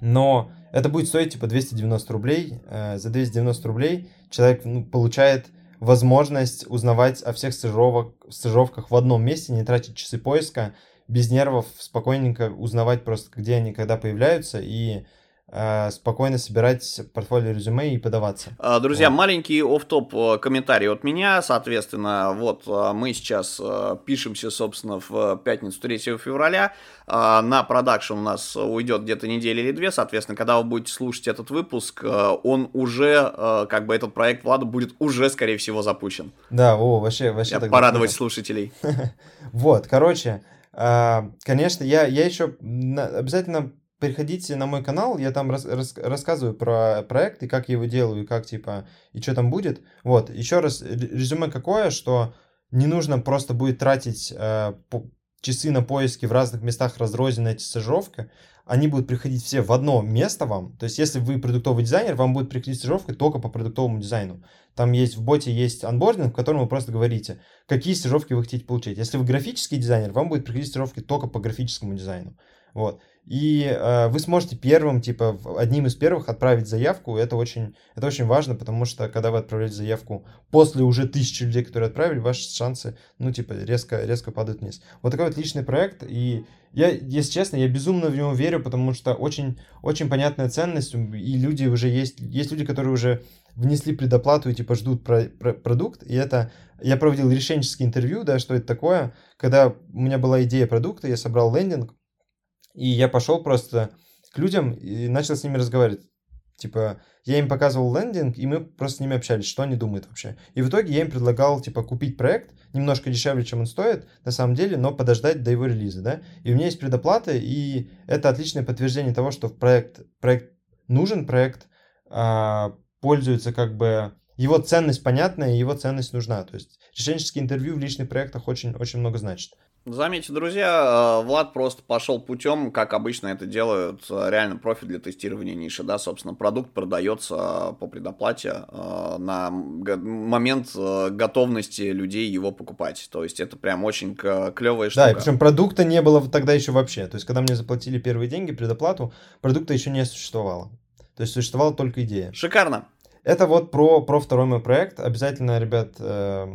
но это будет стоить типа 290 рублей. Э, за 290 рублей человек ну, получает возможность узнавать о всех стажировок, стажировках в одном месте, не тратить часы поиска, без нервов, спокойненько узнавать просто, где они, когда появляются, и спокойно собирать портфолио резюме и подаваться. А, друзья, вот. маленький оф-топ э, комментарий от меня, соответственно, вот э, мы сейчас пишемся, собственно, в пятницу 3 февраля, на продакшн у нас уйдет где-то неделя или две, соответственно, когда вы будете слушать этот выпуск, он уже, как бы этот проект Влада будет уже, скорее всего, запущен. Да, о, вообще, вообще. Порадовать слушателей. <laughs> Вот, короче, конечно, я, я еще обязательно переходите на мой канал, я там рас, рас, рассказываю про проект и как я его делаю, и как, типа, и что там будет. Вот, еще раз, резюме какое, что не нужно просто будет тратить э, часы на поиски в разных местах разрозненно эти стажировки, они будут приходить все в одно место вам. То есть, если вы продуктовый дизайнер, вам будет приходить стажировка только по продуктовому дизайну. Там есть в боте есть анбординг, в котором вы просто говорите, какие стажировки вы хотите получить. Если вы графический дизайнер, вам будет приходить стажировки только по графическому дизайну. Вот. И э, вы сможете первым, типа, одним из первых отправить заявку. Это очень, это очень важно, потому что когда вы отправляете заявку после уже тысячи людей, которые отправили, ваши шансы, ну, типа, резко, резко падают вниз. Вот такой вот личный проект. И я, если честно, я безумно в него верю, потому что очень, очень понятная ценность. И люди уже есть, есть люди, которые уже внесли предоплату и, типа, ждут про, про, продукт. И это, я проводил решенческое интервью, да, что это такое. Когда у меня была идея продукта, я собрал лендинг, и я пошел просто к людям и начал с ними разговаривать. Типа, я им показывал лендинг, и мы просто с ними общались, что они думают вообще. И в итоге я им предлагал, типа, купить проект, немножко дешевле, чем он стоит, на самом деле, но подождать до его релиза, да. И у меня есть предоплата, и это отличное подтверждение того, что проект, проект нужен, проект а, пользуется как бы... Его ценность понятна, и его ценность нужна. То есть решенческие интервью в личных проектах очень, очень много значит. Заметьте, друзья, э, Влад просто пошел путем, как обычно это делают, э, реально профит для тестирования ниши, да, собственно, продукт продается э, по предоплате на момент готовности людей его покупать, то есть это прям очень клевая штука. Да, и причем продукта не было тогда еще вообще, то есть когда мне заплатили первые деньги, предоплату, продукта еще не существовало, то есть существовала только идея. Шикарно. Это вот про, про второй мой проект. Обязательно, ребят, э,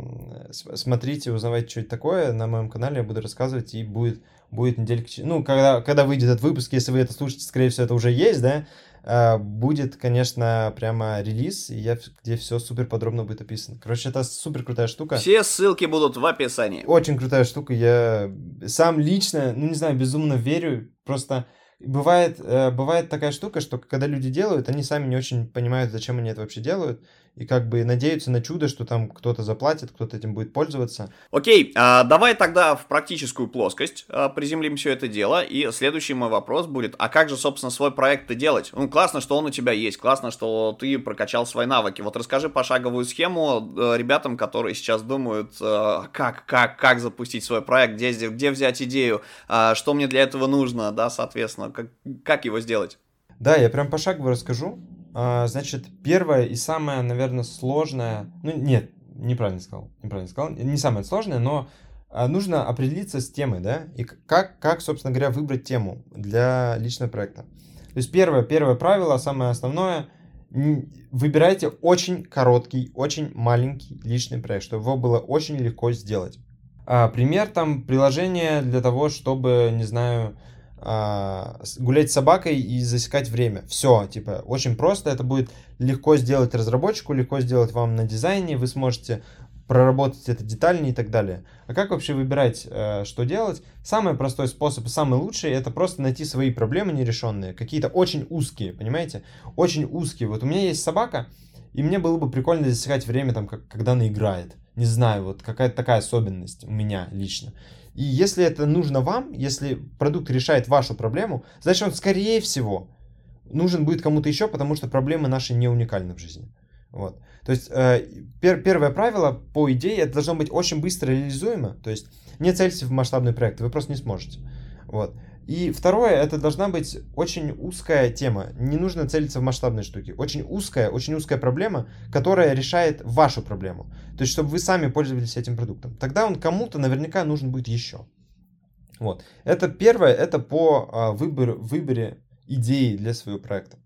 смотрите, узнавайте, что это такое. На моем канале я буду рассказывать, и будет, будет неделька... Ну, когда, когда выйдет этот выпуск, если вы это слушаете, скорее всего, это уже есть, да? Э, будет, конечно, прямо релиз, и я, где все супер подробно будет описано. Короче, это супер крутая штука. Все ссылки будут в описании. Очень крутая штука. Я сам лично, ну, не знаю, безумно верю. Просто бывает, э, бывает такая штука, что когда люди делают, они сами не очень понимают, зачем они это вообще делают и как бы надеются на чудо, что там кто-то заплатит, кто-то этим будет пользоваться. Окей, а, давай тогда в практическую плоскость а, приземлим все это дело, и следующий мой вопрос будет, а как же, собственно, свой проект-то делать? Ну, классно, что он у тебя есть, классно, что ты прокачал свои навыки. Вот расскажи пошаговую схему э, ребятам, которые сейчас думают, э, как, как, как запустить свой проект, где, где взять идею, а, что мне для этого нужно, да, соответственно, как, как его сделать? Да, я прям пошагово расскажу. А, значит, первое и самое, наверное, сложное, ну нет, неправильно сказал, неправильно сказал, не самое сложное, но а, нужно определиться с темой, да, и как, как, собственно говоря, выбрать тему для личного проекта. То есть первое, первое правило, самое основное, выбирайте очень короткий, очень маленький личный проект, чтобы его было очень легко сделать. А, пример там приложение для того, чтобы, не знаю, а, гулять с собакой и засекать время. Все, типа, очень просто. Это будет легко сделать разработчику, легко сделать вам на дизайне. Вы сможете проработать это детальнее и так далее. А как вообще выбирать, э, что делать? Самый простой способ, самый лучший, это просто найти свои проблемы нерешенные, какие-то очень узкие, понимаете? Очень узкие. Вот у меня есть собака, и мне было бы прикольно засекать время, там, когда она играет. Не знаю, вот какая-то такая особенность у меня лично. И если это нужно вам, если продукт решает вашу проблему, значит он скорее всего нужен будет кому-то еще, потому что проблемы наши не уникальны в жизни. Вот. То есть э, пер, первое правило, по идее, это должно быть очень быстро реализуемо. То есть не цельтесь в масштабный проект, вы просто не сможете. Вот. И второе, это должна быть очень узкая тема. Не нужно целиться в масштабные штуки. Очень узкая, очень узкая проблема, которая решает вашу проблему. То есть, чтобы вы сами пользовались этим продуктом. Тогда он кому-то наверняка нужен будет еще. Вот. Это первое, это по а, выбор, выборе идеи для своего проекта.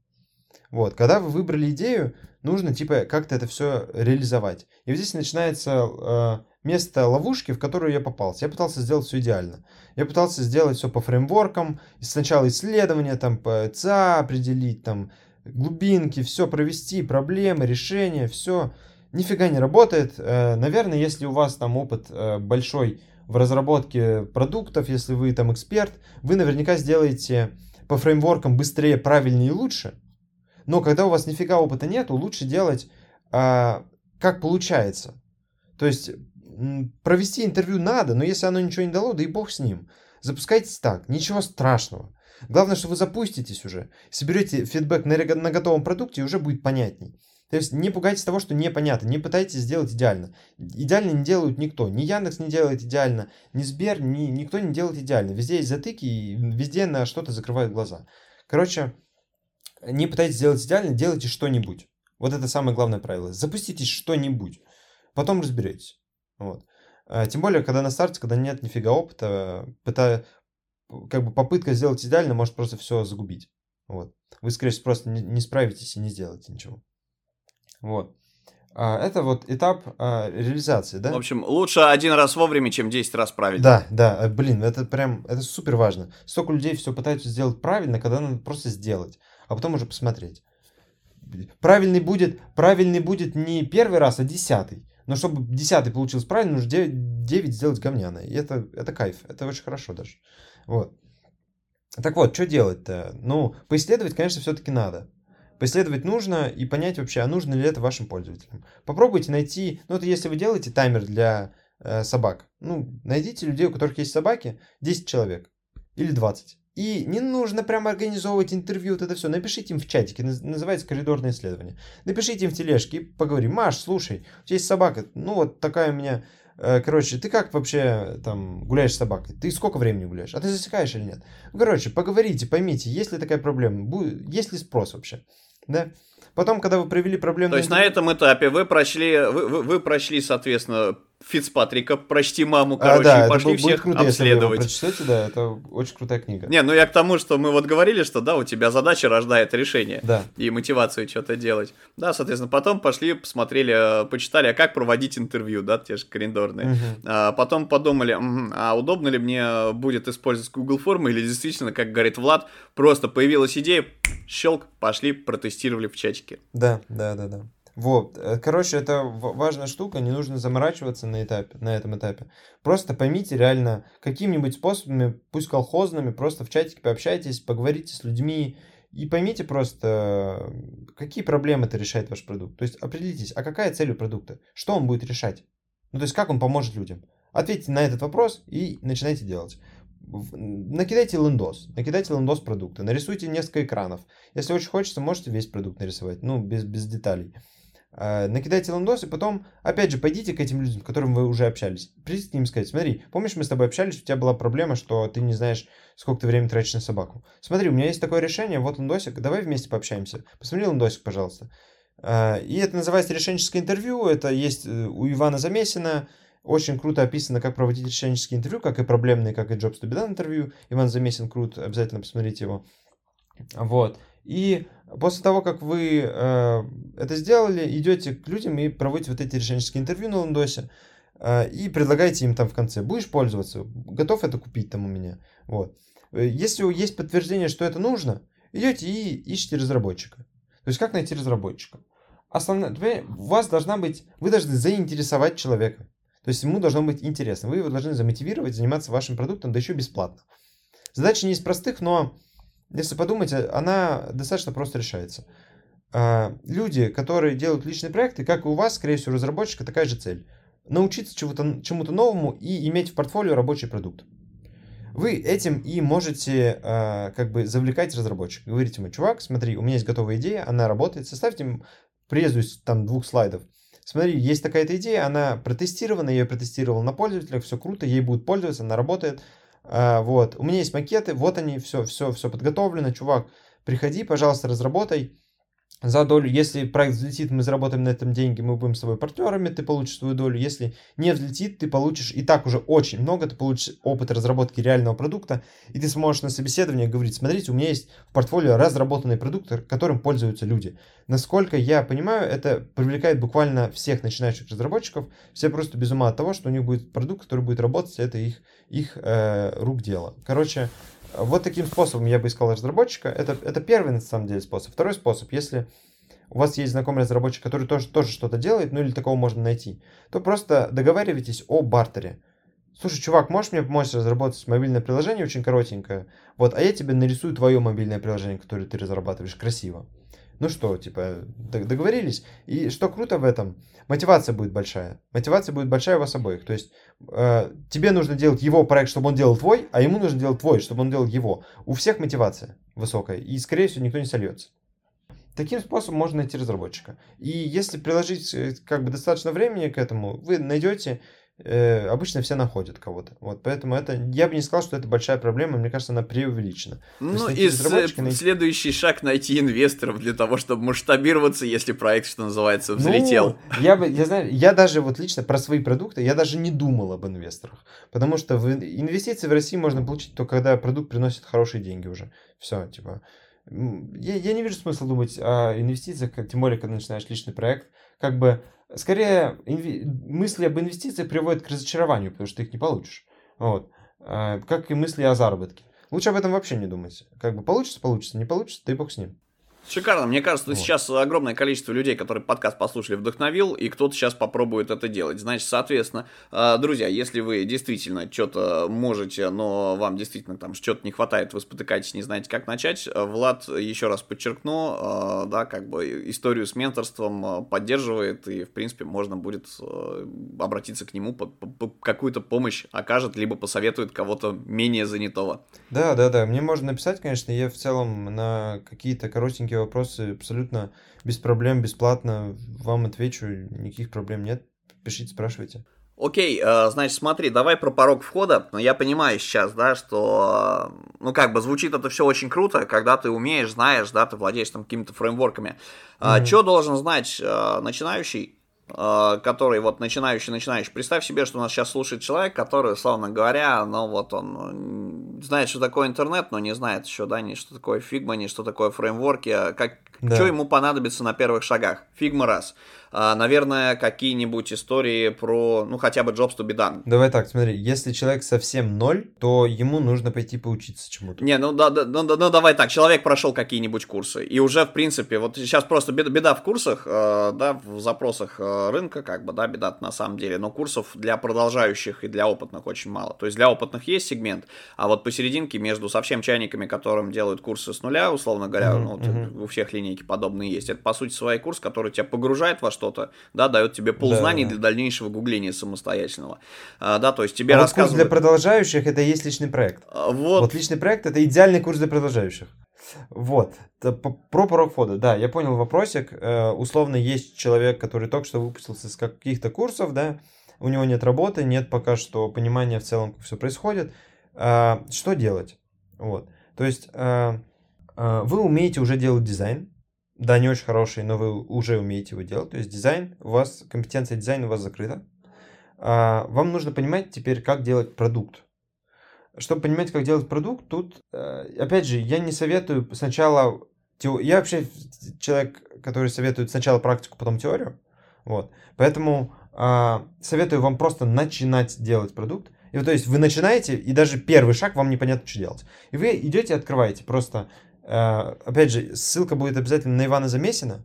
Вот. Когда вы выбрали идею, нужно типа как-то это все реализовать. И вот здесь начинается э, место ловушки, в которую я попался. Я пытался сделать все идеально. Я пытался сделать все по фреймворкам. Сначала исследования, там, ЦА определить, там, глубинки, все провести, проблемы, решения, все. Нифига не работает. Э, наверное, если у вас там опыт э, большой в разработке продуктов, если вы там эксперт, вы наверняка сделаете по фреймворкам быстрее, правильнее и лучше. Но когда у вас нифига опыта нету, лучше делать а, как получается. То есть провести интервью надо, но если оно ничего не дало, да и бог с ним. Запускайтесь так, ничего страшного. Главное, что вы запуститесь уже, соберете фидбэк на, на готовом продукте, и уже будет понятней. То есть не пугайтесь того, что непонятно, не пытайтесь сделать идеально. Идеально не делают никто. Ни Яндекс не делает идеально, ни Сбер, ни, никто не делает идеально. Везде есть затыки, и везде на что-то закрывают глаза. Короче, не пытайтесь сделать идеально, делайте что-нибудь. Вот это самое главное правило. Запуститесь что-нибудь. Потом разберетесь. Вот. А, тем более, когда на старте, когда нет нифига опыта, пыта... как бы попытка сделать идеально может просто все загубить. Вот. Вы, скорее всего, просто не, не справитесь и не сделаете ничего. Вот. А, это вот этап а, реализации, да? В общем, лучше один раз вовремя, чем 10 раз правильно. Да, да, блин, это прям, это супер важно. Столько людей все пытаются сделать правильно, когда надо просто сделать, а потом уже посмотреть. Правильный будет, правильный будет не первый раз, а десятый. Но чтобы десятый получился правильно, нужно 9, 9 сделать говняно. И это, это кайф, это очень хорошо даже. Вот. Так вот, что делать-то? Ну, поисследовать, конечно, все-таки надо. Поисследовать нужно и понять вообще, а нужно ли это вашим пользователям. Попробуйте найти, ну, это если вы делаете таймер для э, собак, ну, найдите людей, у которых есть собаки, 10 человек или 20. И не нужно прямо организовывать интервью, вот это все. Напишите им в чатике, называется коридорное исследование. Напишите им в тележке и поговорим. Маш, слушай, у тебя есть собака, ну вот такая у меня Э, короче, ты как вообще там гуляешь с собакой? Ты сколько времени гуляешь? А ты засекаешь или нет? Ну, короче, поговорите, поймите, есть ли такая проблема, есть ли спрос вообще, да? Потом, когда вы провели проблему... То есть на этом этапе вы прошли, вы, вы, вы прошли, соответственно, Фицпатрика, прочти маму, короче, а, да, и пошли это всех круто, обследовать. Если вы прочтете, да, это очень крутая книга. Не, ну я к тому, что мы вот говорили, что да, у тебя задача рождает решение. Да. И мотивацию что-то делать. Да, соответственно, потом пошли, посмотрели, э, почитали, а как проводить интервью, да, те же коридорные. Угу. А потом подумали, а удобно ли мне будет использовать Google формы, или действительно, как говорит Влад, просто появилась идея, щелк, пошли, протестировали в чатике. Да, да, да, да. Вот, э, короче, это важная штука, не нужно заморачиваться на, этапе, на этом этапе. Просто поймите реально, какими-нибудь способами, пусть колхозными, просто в чатике пообщайтесь, поговорите с людьми и поймите просто, какие проблемы это решает ваш продукт. То есть определитесь, а какая цель у продукта, что он будет решать. Ну, то есть как он поможет людям. Ответьте на этот вопрос и начинайте делать накидайте лендос, накидайте лендос продукта, нарисуйте несколько экранов. Если очень хочется, можете весь продукт нарисовать, ну, без, без деталей. Э, накидайте лендос, и потом, опять же, пойдите к этим людям, с которыми вы уже общались. Придите к ним сказать, смотри, помнишь, мы с тобой общались, у тебя была проблема, что ты не знаешь, сколько ты времени тратишь на собаку. Смотри, у меня есть такое решение, вот лендосик, давай вместе пообщаемся. Посмотри лендосик, пожалуйста. Э, и это называется решенческое интервью, это есть э, у Ивана Замесина, очень круто описано, как проводить решенческие интервью, как и проблемные, как и be done интервью. Иван Замесин крут, обязательно посмотрите его. Вот. И после того, как вы э, это сделали, идете к людям и проводите вот эти решенческие интервью на Лондосе э, и предлагаете им там в конце, будешь пользоваться, готов это купить там у меня. Вот. Если есть подтверждение, что это нужно, идете и ищете разработчика. То есть как найти разработчика? Основное, у вас должна быть, вы должны заинтересовать человека. То есть ему должно быть интересно. Вы его должны замотивировать заниматься вашим продуктом, да еще бесплатно. Задача не из простых, но если подумать, она достаточно просто решается. А, люди, которые делают личные проекты, как и у вас, скорее всего, разработчика такая же цель. Научиться чему-то, чему-то новому и иметь в портфолио рабочий продукт. Вы этим и можете э, как бы завлекать разработчика. Говорите ему, чувак, смотри, у меня есть готовая идея, она работает, составьте им призу из там двух слайдов. Смотри, есть такая-то идея, она протестирована, я ее протестировал на пользователях, все круто, ей будут пользоваться, она работает. А, вот, у меня есть макеты, вот они, все, все, все подготовлено, чувак, приходи, пожалуйста, разработай за долю. Если проект взлетит, мы заработаем на этом деньги, мы будем с тобой партнерами, ты получишь свою долю. Если не взлетит, ты получишь и так уже очень много, ты получишь опыт разработки реального продукта, и ты сможешь на собеседовании говорить, смотрите, у меня есть в портфолио разработанный продукт, которым пользуются люди. Насколько я понимаю, это привлекает буквально всех начинающих разработчиков, все просто без ума от того, что у них будет продукт, который будет работать, это их, их э, рук дело. Короче, вот таким способом я бы искал разработчика. Это, это первый, на самом деле, способ. Второй способ, если у вас есть знакомый разработчик, который тоже, тоже что-то делает, ну или такого можно найти, то просто договаривайтесь о бартере. Слушай, чувак, можешь мне помочь разработать мобильное приложение очень коротенькое? Вот, а я тебе нарисую твое мобильное приложение, которое ты разрабатываешь красиво. Ну что, типа, договорились? И что круто в этом, мотивация будет большая. Мотивация будет большая у вас обоих. То есть э, тебе нужно делать его проект, чтобы он делал твой, а ему нужно делать твой, чтобы он делал его. У всех мотивация высокая, и, скорее всего, никто не сольется. Таким способом можно найти разработчика. И если приложить э, как бы достаточно времени к этому, вы найдете э, обычно все находят кого-то. Вот, поэтому это, я бы не сказал, что это большая проблема, мне кажется, она преувеличена. Ну, и найти... следующий шаг найти инвесторов для того, чтобы масштабироваться, если проект, что называется, взлетел. Ну, я бы, я знаю, я даже вот лично про свои продукты, я даже не думал об инвесторах, потому что в инвестиции в России можно получить только когда продукт приносит хорошие деньги уже. Все, типа, я, я не вижу смысла думать о инвестициях, тем более, когда начинаешь личный проект. Как бы, скорее, инви... мысли об инвестициях приводят к разочарованию, потому что ты их не получишь. Вот. А, как и мысли о заработке. Лучше об этом вообще не думать. Как бы получится, получится, не получится, да и бог с ним. Шикарно. Мне кажется, вот. сейчас огромное количество людей, которые подкаст послушали, вдохновил, и кто-то сейчас попробует это делать. Значит, соответственно, э, друзья, если вы действительно что-то можете, но вам действительно там что-то не хватает, вы спотыкаетесь, не знаете, как начать, э, Влад, еще раз подчеркну, э, да, как бы историю с менторством поддерживает, и, в принципе, можно будет обратиться к нему, какую-то помощь окажет, либо посоветует кого-то менее занятого. Да, да, да. Мне можно написать, конечно, я в целом на какие-то коротенькие такие вопросы абсолютно без проблем, бесплатно вам отвечу, никаких проблем нет. Пишите, спрашивайте. Окей, э, значит, смотри, давай про порог входа. Я понимаю сейчас, да, что, ну, как бы звучит это все очень круто, когда ты умеешь, знаешь, да, ты владеешь там какими-то фреймворками. Mm-hmm. Что должен знать э, начинающий, э, который вот начинающий, начинающий. Представь себе, что у нас сейчас слушает человек, который, условно говоря, ну вот он знает, что такое интернет, но не знает еще, да, ни что такое Figma, ни что такое фреймворки, а как, да. что ему понадобится на первых шагах. Figma раз. А, наверное, какие-нибудь истории про, ну, хотя бы Jobs to be done. Давай так, смотри, если человек совсем ноль, то ему нужно пойти поучиться чему-то. Не, ну, да, да, ну, ну давай так, человек прошел какие-нибудь курсы, и уже, в принципе, вот сейчас просто беда, беда в курсах, э, да, в запросах э, рынка, как бы, да, беда на самом деле, но курсов для продолжающих и для опытных очень мало. То есть для опытных есть сегмент, а вот посерединке между совсем чайниками, которым делают курсы с нуля, условно говоря, mm-hmm. ну, вот, mm-hmm. у всех линейки подобные есть, это, по сути, свой курс, который тебя погружает во что что-то, да, дает тебе ползнаний да, да. для дальнейшего гугления самостоятельного. А, да, то есть тебе а рассказывают... курс для продолжающих это и есть личный проект. А, вот. вот личный проект это идеальный курс для продолжающих. Вот. Про порог входа. Да, я понял вопросик. Э, условно, есть человек, который только что выпустился с каких-то курсов, да, у него нет работы, нет пока что понимания в целом, как все происходит. А, что делать? Вот. То есть э, э, вы умеете уже делать дизайн, да, не очень хороший, но вы уже умеете его делать. То есть дизайн, у вас, компетенция дизайна у вас закрыта. А, вам нужно понимать теперь, как делать продукт. Чтобы понимать, как делать продукт, тут, э, опять же, я не советую сначала... Я вообще человек, который советует сначала практику, потом теорию. Вот. Поэтому а, советую вам просто начинать делать продукт. И то есть вы начинаете, и даже первый шаг вам непонятно, что делать. И вы идете, открываете просто опять же, ссылка будет обязательно на Ивана Замесина,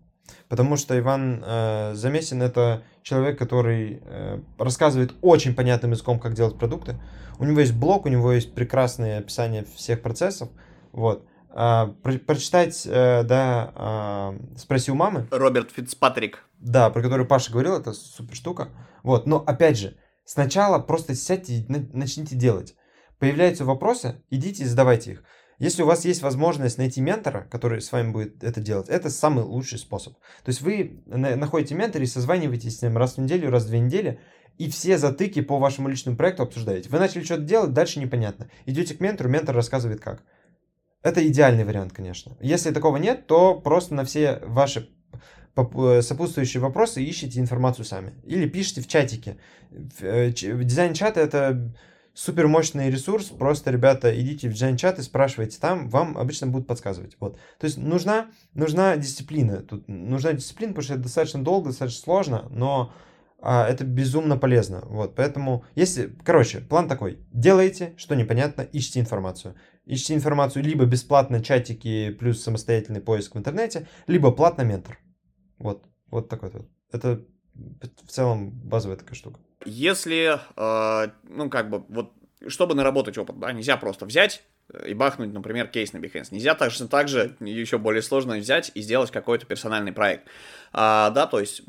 потому что Иван э, Замесин это человек, который э, рассказывает очень понятным языком, как делать продукты. У него есть блог, у него есть прекрасное описание всех процессов. Вот. А, про, прочитать, э, да, а, спроси у мамы. Роберт Фицпатрик. Да, про который Паша говорил, это супер штука. Вот, но опять же, сначала просто сядьте и начните делать. Появляются вопросы, идите и задавайте их. Если у вас есть возможность найти ментора, который с вами будет это делать, это самый лучший способ. То есть вы находите ментора и созваниваетесь с ним раз в неделю, раз в две недели, и все затыки по вашему личному проекту обсуждаете. Вы начали что-то делать, дальше непонятно. Идете к ментору, ментор рассказывает как. Это идеальный вариант, конечно. Если такого нет, то просто на все ваши э, сопутствующие вопросы ищите информацию сами. Или пишите в чатике. Э, дизайн чата это супер мощный ресурс, просто, ребята, идите в джайн-чат и спрашивайте там, вам обычно будут подсказывать. Вот. То есть нужна, нужна дисциплина. Тут нужна дисциплина, потому что это достаточно долго, достаточно сложно, но а, это безумно полезно. Вот, поэтому, если, короче, план такой. Делайте, что непонятно, ищите информацию. Ищите информацию либо бесплатно чатики плюс самостоятельный поиск в интернете, либо платно ментор. Вот, вот такой вот. Это в целом базовая такая штука. Если, э, ну, как бы, вот, чтобы наработать опыт, да, нельзя просто взять и бахнуть, например, кейс на Behance. Нельзя также, также еще более сложно взять и сделать какой-то персональный проект. А, да, то есть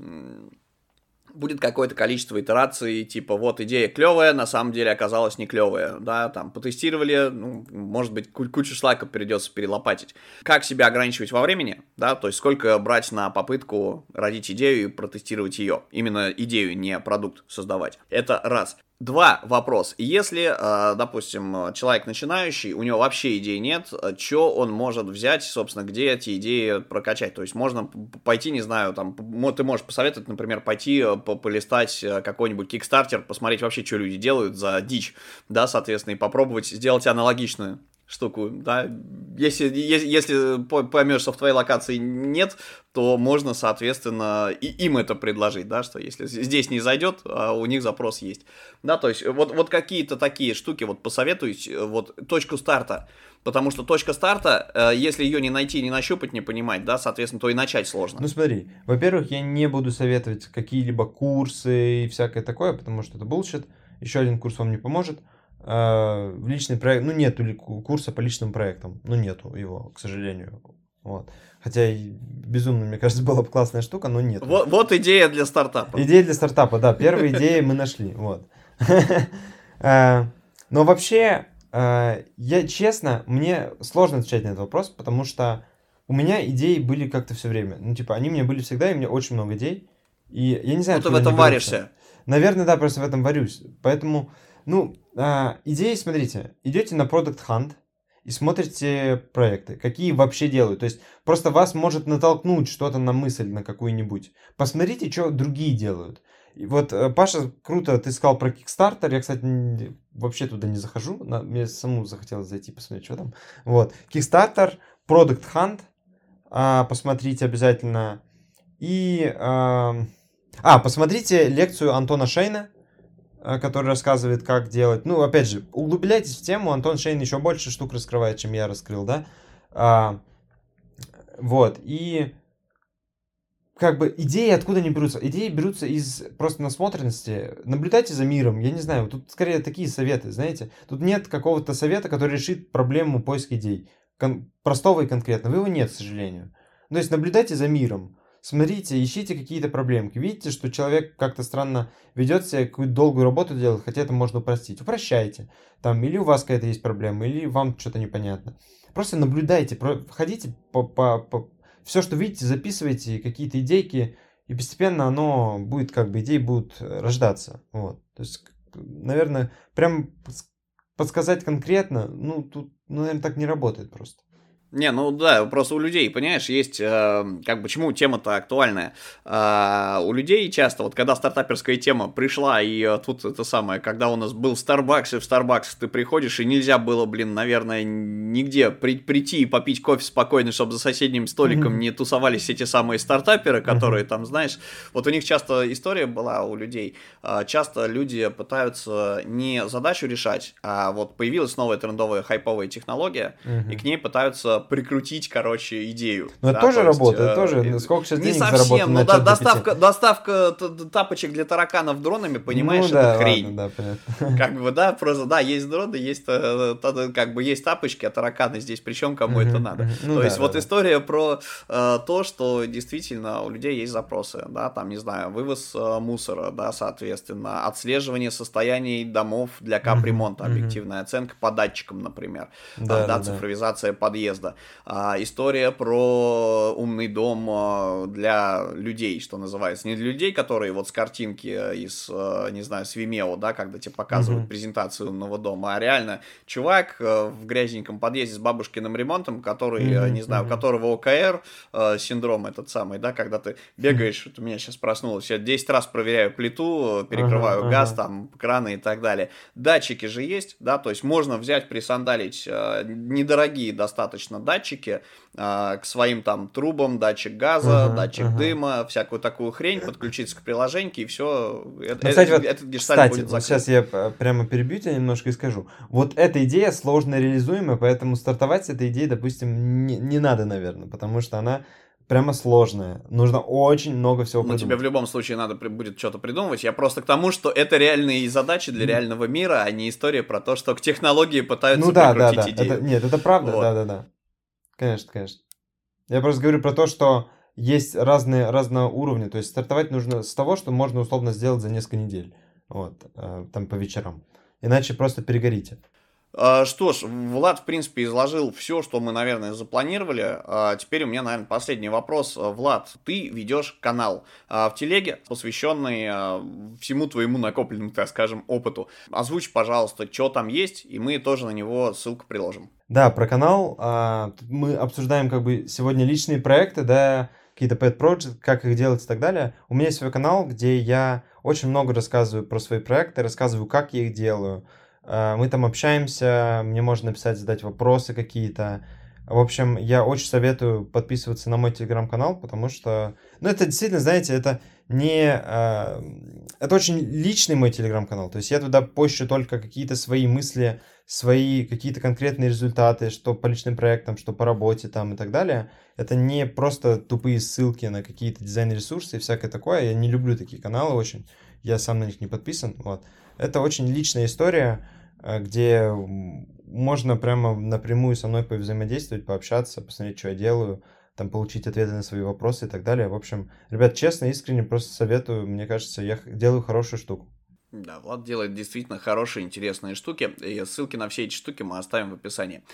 будет какое-то количество итераций, типа вот идея клевая, на самом деле оказалась не клевая, да, там потестировали, ну, может быть, кучу шлака придется перелопатить. Как себя ограничивать во времени, да, то есть сколько брать на попытку родить идею и протестировать ее, именно идею, не продукт создавать. Это раз. Два вопрос. Если, э, допустим, человек начинающий, у него вообще идей нет, что он может взять, собственно, где эти идеи прокачать? То есть можно пойти, не знаю, там, ты можешь посоветовать, например, пойти э, полистать э, какой-нибудь Kickstarter, посмотреть вообще, что люди делают за дичь, да, соответственно, и попробовать сделать аналогичную штуку, да, если, если, если поймешь, что в твоей локации нет, то можно, соответственно, и им это предложить, да, что если здесь не зайдет, а у них запрос есть, да, то есть вот, вот какие-то такие штуки вот посоветуйте, вот точку старта, потому что точка старта, э, если ее не найти, не нащупать, не понимать, да, соответственно, то и начать сложно. Ну смотри, во-первых, я не буду советовать какие-либо курсы и всякое такое, потому что это булшит, еще один курс вам не поможет, э, личный проект, ну нету курса по личным проектам, ну нету его, к сожалению, вот. Хотя безумно, мне кажется, <laughs> была бы классная штука, но нет. Вот, вот идея для стартапа. Идея для стартапа, да. Первые идеи мы нашли. Вот. Э, <laughs> но вообще, э, я честно, мне сложно отвечать на этот вопрос, потому что у меня идеи были как-то все время. Ну, типа, они у меня были всегда, и у меня очень много идей. И я не знаю, Ну, ты в этом варишься. Наверное, да, просто в этом варюсь. Поэтому, ну, а, идеи, смотрите, идете на Product Hunt и смотрите проекты, какие вообще делают. То есть просто вас может натолкнуть что-то на мысль на какую-нибудь. Посмотрите, что другие делают. И вот, э, Паша, круто, ты сказал про Kickstarter. Я, кстати, вообще туда не захожу. Мне саму захотелось зайти посмотреть, что там. Вот. Kickstarter, Product Hunt. А, посмотрите обязательно. И... А, а, посмотрите лекцию Антона Шейна который рассказывает, как делать. Ну, опять же, углубляйтесь в тему. Антон Шейн еще больше штук раскрывает, чем я раскрыл, да? А, вот, и как бы идеи откуда не берутся? Идеи берутся из просто насмотренности. Наблюдайте за миром. Я не знаю, тут скорее такие советы, знаете. Тут нет какого-то совета, который решит проблему поиска идей. Кон- простого и конкретного. Его нет, к сожалению. То есть наблюдайте за миром смотрите, ищите какие-то проблемки. Видите, что человек как-то странно ведет себя, какую-то долгую работу делает, хотя это можно упростить. Упрощайте. Там, или у вас какая-то есть проблема, или вам что-то непонятно. Просто наблюдайте, ходите по, по, по... Все, что видите, записывайте какие-то идейки, и постепенно оно будет, как бы, идеи будут рождаться. Вот. То есть, наверное, прям подсказать конкретно, ну, тут, ну, наверное, так не работает просто. Не, ну да, просто у людей, понимаешь, есть, э, как почему тема-то актуальная. Э, у людей часто, вот когда стартаперская тема пришла, и э, тут это самое, когда у нас был Starbucks, и в Starbucks ты приходишь, и нельзя было, блин, наверное, нигде при, прийти и попить кофе спокойно, чтобы за соседним столиком mm-hmm. не тусовались эти самые стартаперы, которые mm-hmm. там, знаешь, вот у них часто история была у людей, э, часто люди пытаются не задачу решать, а вот появилась новая трендовая хайповая технология, mm-hmm. и к ней пытаются прикрутить, короче, идею. Ну, да, это тоже то работает, есть, тоже. Э, Сколько сейчас Не совсем, но да, доставка, доставка тапочек для тараканов дронами, понимаешь, ну, да, это хрень. Ладно, да, понятно. <laughs> Как бы, да, просто, да, есть дроны, есть, э, как бы, есть тапочки, а тараканы здесь, причем кому это надо. Ну, то да, есть, да, вот да. история про э, то, что действительно у людей есть запросы, да, там, не знаю, вывоз э, мусора, да, соответственно, отслеживание состояний домов для капремонта, объективная оценка по датчикам, например, да, да, да цифровизация подъезда года. А, история про умный дом а, для людей, что называется. Не для людей, которые вот с картинки из, а, не знаю, с Vimeo, да, когда тебе показывают mm-hmm. презентацию умного дома, а реально чувак а, в грязненьком подъезде с бабушкиным ремонтом, который, mm-hmm. не знаю, у которого ОКР синдром этот самый, да, когда ты бегаешь, вот у меня сейчас проснулось, я 10 раз проверяю плиту, перекрываю uh-huh, газ, uh-huh. там, краны и так далее. Датчики же есть, да, то есть можно взять, присандалить э, недорогие достаточно датчики э, к своим там трубам, датчик газа, uh-huh, датчик uh-huh. дыма, всякую такую хрень, подключиться к приложению, и все. Это, ну, кстати, вот, этот кстати, будет закрыт. сейчас я прямо перебью тебя немножко и скажу. Вот эта идея сложно реализуемая, поэтому стартовать с этой идеей, допустим, не, не надо, наверное, потому что она прямо сложная. Нужно очень много всего придумать. Ну, тебе в любом случае надо будет что-то придумывать. Я просто к тому, что это реальные задачи для реального мира, а не история про то, что к технологии пытаются ну, да, прикрутить да, да. идею. Это, нет, это правда, да-да-да. Конечно, конечно. Я просто говорю про то, что есть разные, разного уровня. То есть стартовать нужно с того, что можно условно сделать за несколько недель. Вот, э, там по вечерам. Иначе просто перегорите. А, что ж, Влад, в принципе, изложил все, что мы, наверное, запланировали. А теперь у меня, наверное, последний вопрос. Влад, ты ведешь канал а, в телеге, посвященный всему твоему накопленному, так скажем, опыту. Озвучь, пожалуйста, что там есть, и мы тоже на него ссылку приложим. Да, про канал. Мы обсуждаем как бы сегодня личные проекты, да, какие-то pet projects, как их делать и так далее. У меня есть свой канал, где я очень много рассказываю про свои проекты, рассказываю, как я их делаю, Э, мы там общаемся, мне можно написать, задать вопросы какие-то. В общем, я очень советую подписываться на мой телеграм-канал, потому что, ну, это действительно, знаете, это не... Э, это очень личный мой телеграм-канал. То есть я туда пощу только какие-то свои мысли, свои какие-то конкретные результаты, что по личным проектам, что по работе там и так далее. Это не просто тупые ссылки на какие-то дизайн-ресурсы и всякое такое. Я не люблю такие каналы очень. Я сам на них не подписан. Вот. Это очень личная история, э, где можно прямо напрямую со мной повзаимодействовать, пообщаться, посмотреть, что я делаю, там получить ответы на свои вопросы и так далее. В общем, ребят, честно, искренне просто советую. Мне кажется, я делаю хорошую штуку. Да, Влад делает действительно хорошие, интересные штуки, и ссылки на все эти штуки мы оставим в описании.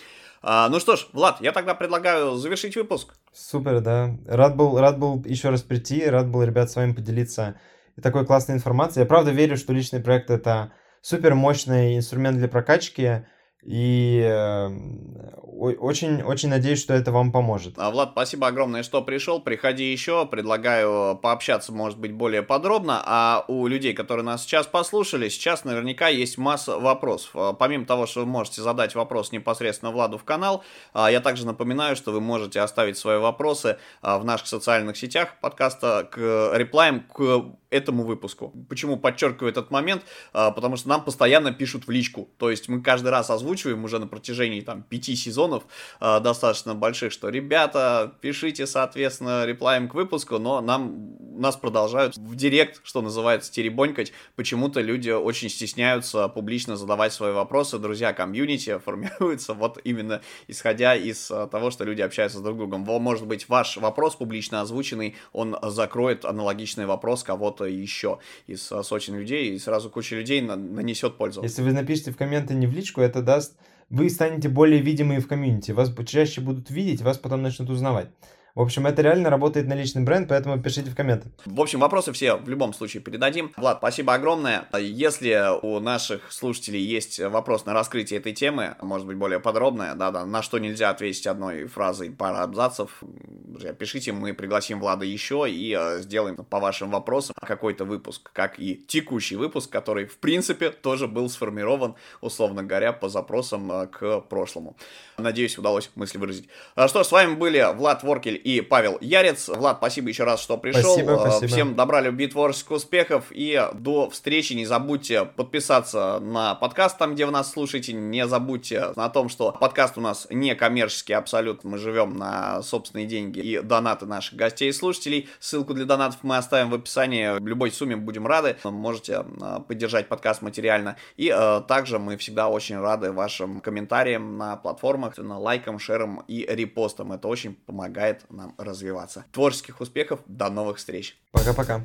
А, ну что ж, Влад, я тогда предлагаю завершить выпуск. Супер, да. Рад был, рад был еще раз прийти, рад был, ребят, с вами поделиться такой классной информации. Я правда верю, что личный проект это супер мощный инструмент для прокачки, и очень, очень надеюсь, что это вам поможет. А, Влад, спасибо огромное, что пришел. Приходи еще. Предлагаю пообщаться, может быть, более подробно. А у людей, которые нас сейчас послушали, сейчас наверняка есть масса вопросов. А, помимо того, что вы можете задать вопрос непосредственно Владу в канал, а, я также напоминаю, что вы можете оставить свои вопросы в наших социальных сетях подкаста к реплаем к этому выпуску. Почему подчеркиваю этот момент? Потому что нам постоянно пишут в личку. То есть мы каждый раз озвучиваем уже на протяжении там пяти сезонов э, достаточно больших, что ребята, пишите, соответственно, реплаем к выпуску, но нам, нас продолжают в директ, что называется, теребонькать. Почему-то люди очень стесняются публично задавать свои вопросы. Друзья, комьюнити формируется вот именно исходя из э, того, что люди общаются с друг другом. Может быть, ваш вопрос публично озвученный, он закроет аналогичный вопрос кого-то еще из э, сотен людей, и сразу куча людей нанесет пользу. Если вы напишите в комменты не в личку, это да, даст, вы станете более видимы в комьюнити, вас чаще будут видеть, вас потом начнут узнавать. В общем, это реально работает на личный бренд, поэтому пишите в комменты. В общем, вопросы все в любом случае передадим. Влад, спасибо огромное. Если у наших слушателей есть вопрос на раскрытие этой темы, может быть, более подробное, да-да, на что нельзя ответить одной фразой пара абзацев, пишите, мы пригласим Влада еще и э, сделаем по вашим вопросам какой-то выпуск, как и текущий выпуск, который, в принципе, тоже был сформирован, условно говоря, по запросам э, к прошлому. Надеюсь, удалось мысли выразить. А что ж, с вами были Влад Воркель и Павел Ярец. Влад, спасибо еще раз, что пришел. Спасибо, спасибо. Всем добра, любви, творческих успехов. И до встречи. Не забудьте подписаться на подкаст там, где вы нас слушаете. Не забудьте о том, что подкаст у нас не коммерческий абсолютно. Мы живем на собственные деньги и донаты наших гостей и слушателей. Ссылку для донатов мы оставим в описании. В любой сумме будем рады. Можете а, поддержать подкаст материально. И а, также мы всегда очень рады вашим комментариям на платформах, на лайкам, шерам и репостам. Это очень помогает нам развиваться. Творческих успехов, до новых встреч. Пока-пока.